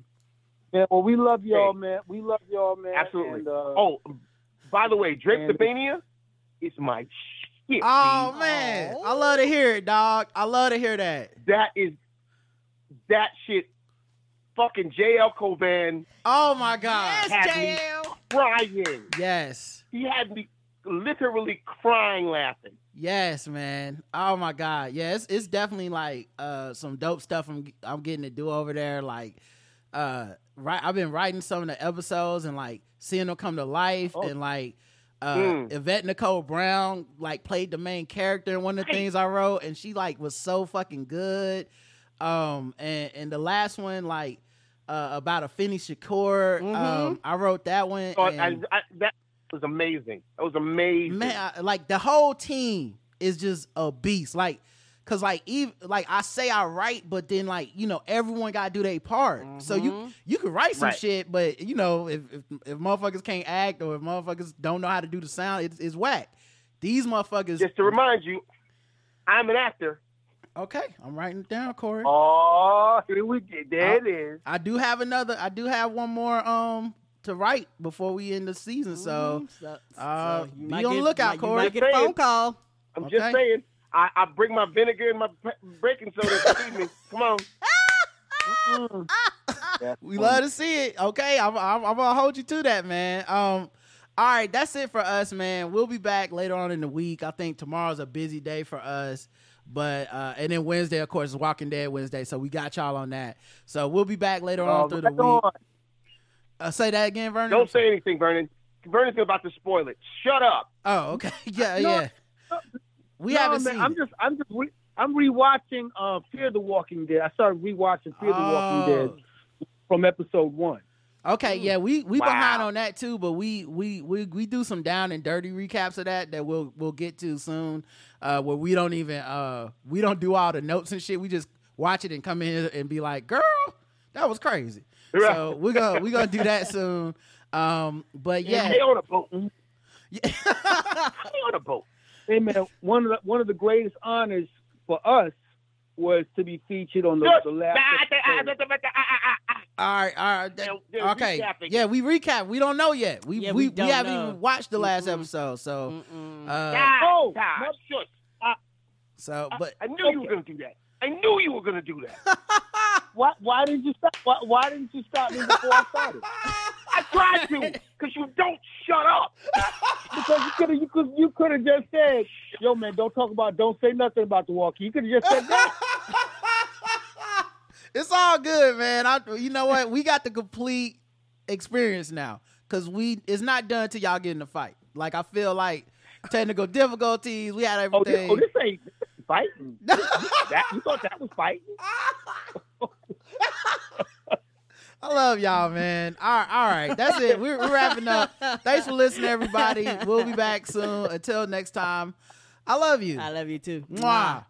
Yeah, well, we love y'all, Hey. man. We love y'all, man. Absolutely. And, uh, Oh, by the way, Drake and- Sabania is my shit. Oh dude. man, I love to hear it, dog. I love to hear that. That is that shit. Fucking JL Cauvin Oh my god. had me crying. Yes. He had me literally crying laughing. Yes, man. Oh my god. Yeah, it's, it's definitely like uh some dope stuff I'm I'm getting to do over there. Like uh right I've been writing some of the episodes and like seeing them come to life Oh. and like uh Mm. Yvette Nicole Brown like played the main character in one of the things I wrote and she like was so fucking good. Um and and the last one like uh about Afeni Shakur. Mhm. Um I wrote that one. So I, I, that was amazing. That was amazing. man I, like the whole team is just a beast like because like even like i say i write but then like you know everyone gotta do their part so you Mhm. you can write some Right. shit but you know if, if if motherfuckers can't act or if motherfuckers don't know how to do the sound it's, it's whack these motherfuckers Just to remind you, I'm an actor. okay i'm writing it down corey oh, here we get. There Oh. it is. i do have another i do have one more um to write before we end the season so Mhm. So- uh, so you be might on the lookout, you Corey. might get a phone call. I'm Okay. just saying. I, I bring my vinegar and my ba- baking soda this evening. Come on. That's [LAUGHS] We love to see it. Okay, I'm, I'm, I'm gonna hold you to that, man. Um, all right, that's it for us, man. We'll be back later on in the week. I think tomorrow's a busy day for us, but uh, and then Wednesday, of course, is Walking Dead Wednesday, so we got y'all on that. So we'll be back later on Oh, through the right week. on. Uh, say that again, Vernon. Don't say anything, Vernon. Vernon's about to spoil it. Shut up. Oh, okay. [LAUGHS] Yeah, No, yeah. We no, haven't man, seen. I'm it. just, I'm just, re- I'm rewatching uh, Fear the Walking Dead. I started rewatching Fear the Walking Oh. Dead from episode one. Okay, yeah, we we Wow. behind on that too, but we we we we do some down and dirty recaps of that that we'll we'll get to soon. Uh, where we don't even uh we don't do all the notes and shit. We just watch it and come in and be like, "Girl, that was crazy." Right. So we're gonna we're gonna do that soon. Um, but yeah, Stay on a boat. yeah. [LAUGHS] Stay on a boat. Hey man, one of the one of the greatest honors for us was to be featured on the, the last episode. Ah, ah, ah, all right, all right, that- They're- they're okay, recapping. yeah, we recap. We don't know yet. We Yeah, we, we we, haven't know. even watched the last Mm-mm. episode. So Mm-mm. uh, God, Oh, God, no. shush. so but I knew you were going to do that. I knew you were going to do that. [LAUGHS] Why why didn't you stop? Why, why didn't you stop me before I started? I tried to, because you don't shut up. because you could have, you could, you could have just said, "Yo, man, don't talk about, don't say nothing about the walkie." You could have just said that. [LAUGHS] it's all good, man. I, you know what? We got the complete experience now because we it's not done till y'all get in the fight. Like I feel like technical difficulties. We had Oh, oh everything. oh, this ain't this ain't fighting. [LAUGHS] that, you thought that was fighting? [LAUGHS] I love y'all, man. All right, all right. That's it. We're, we're wrapping up. Thanks for listening, everybody. We'll be back soon. Until next time, I love you. I love you too. Mwah.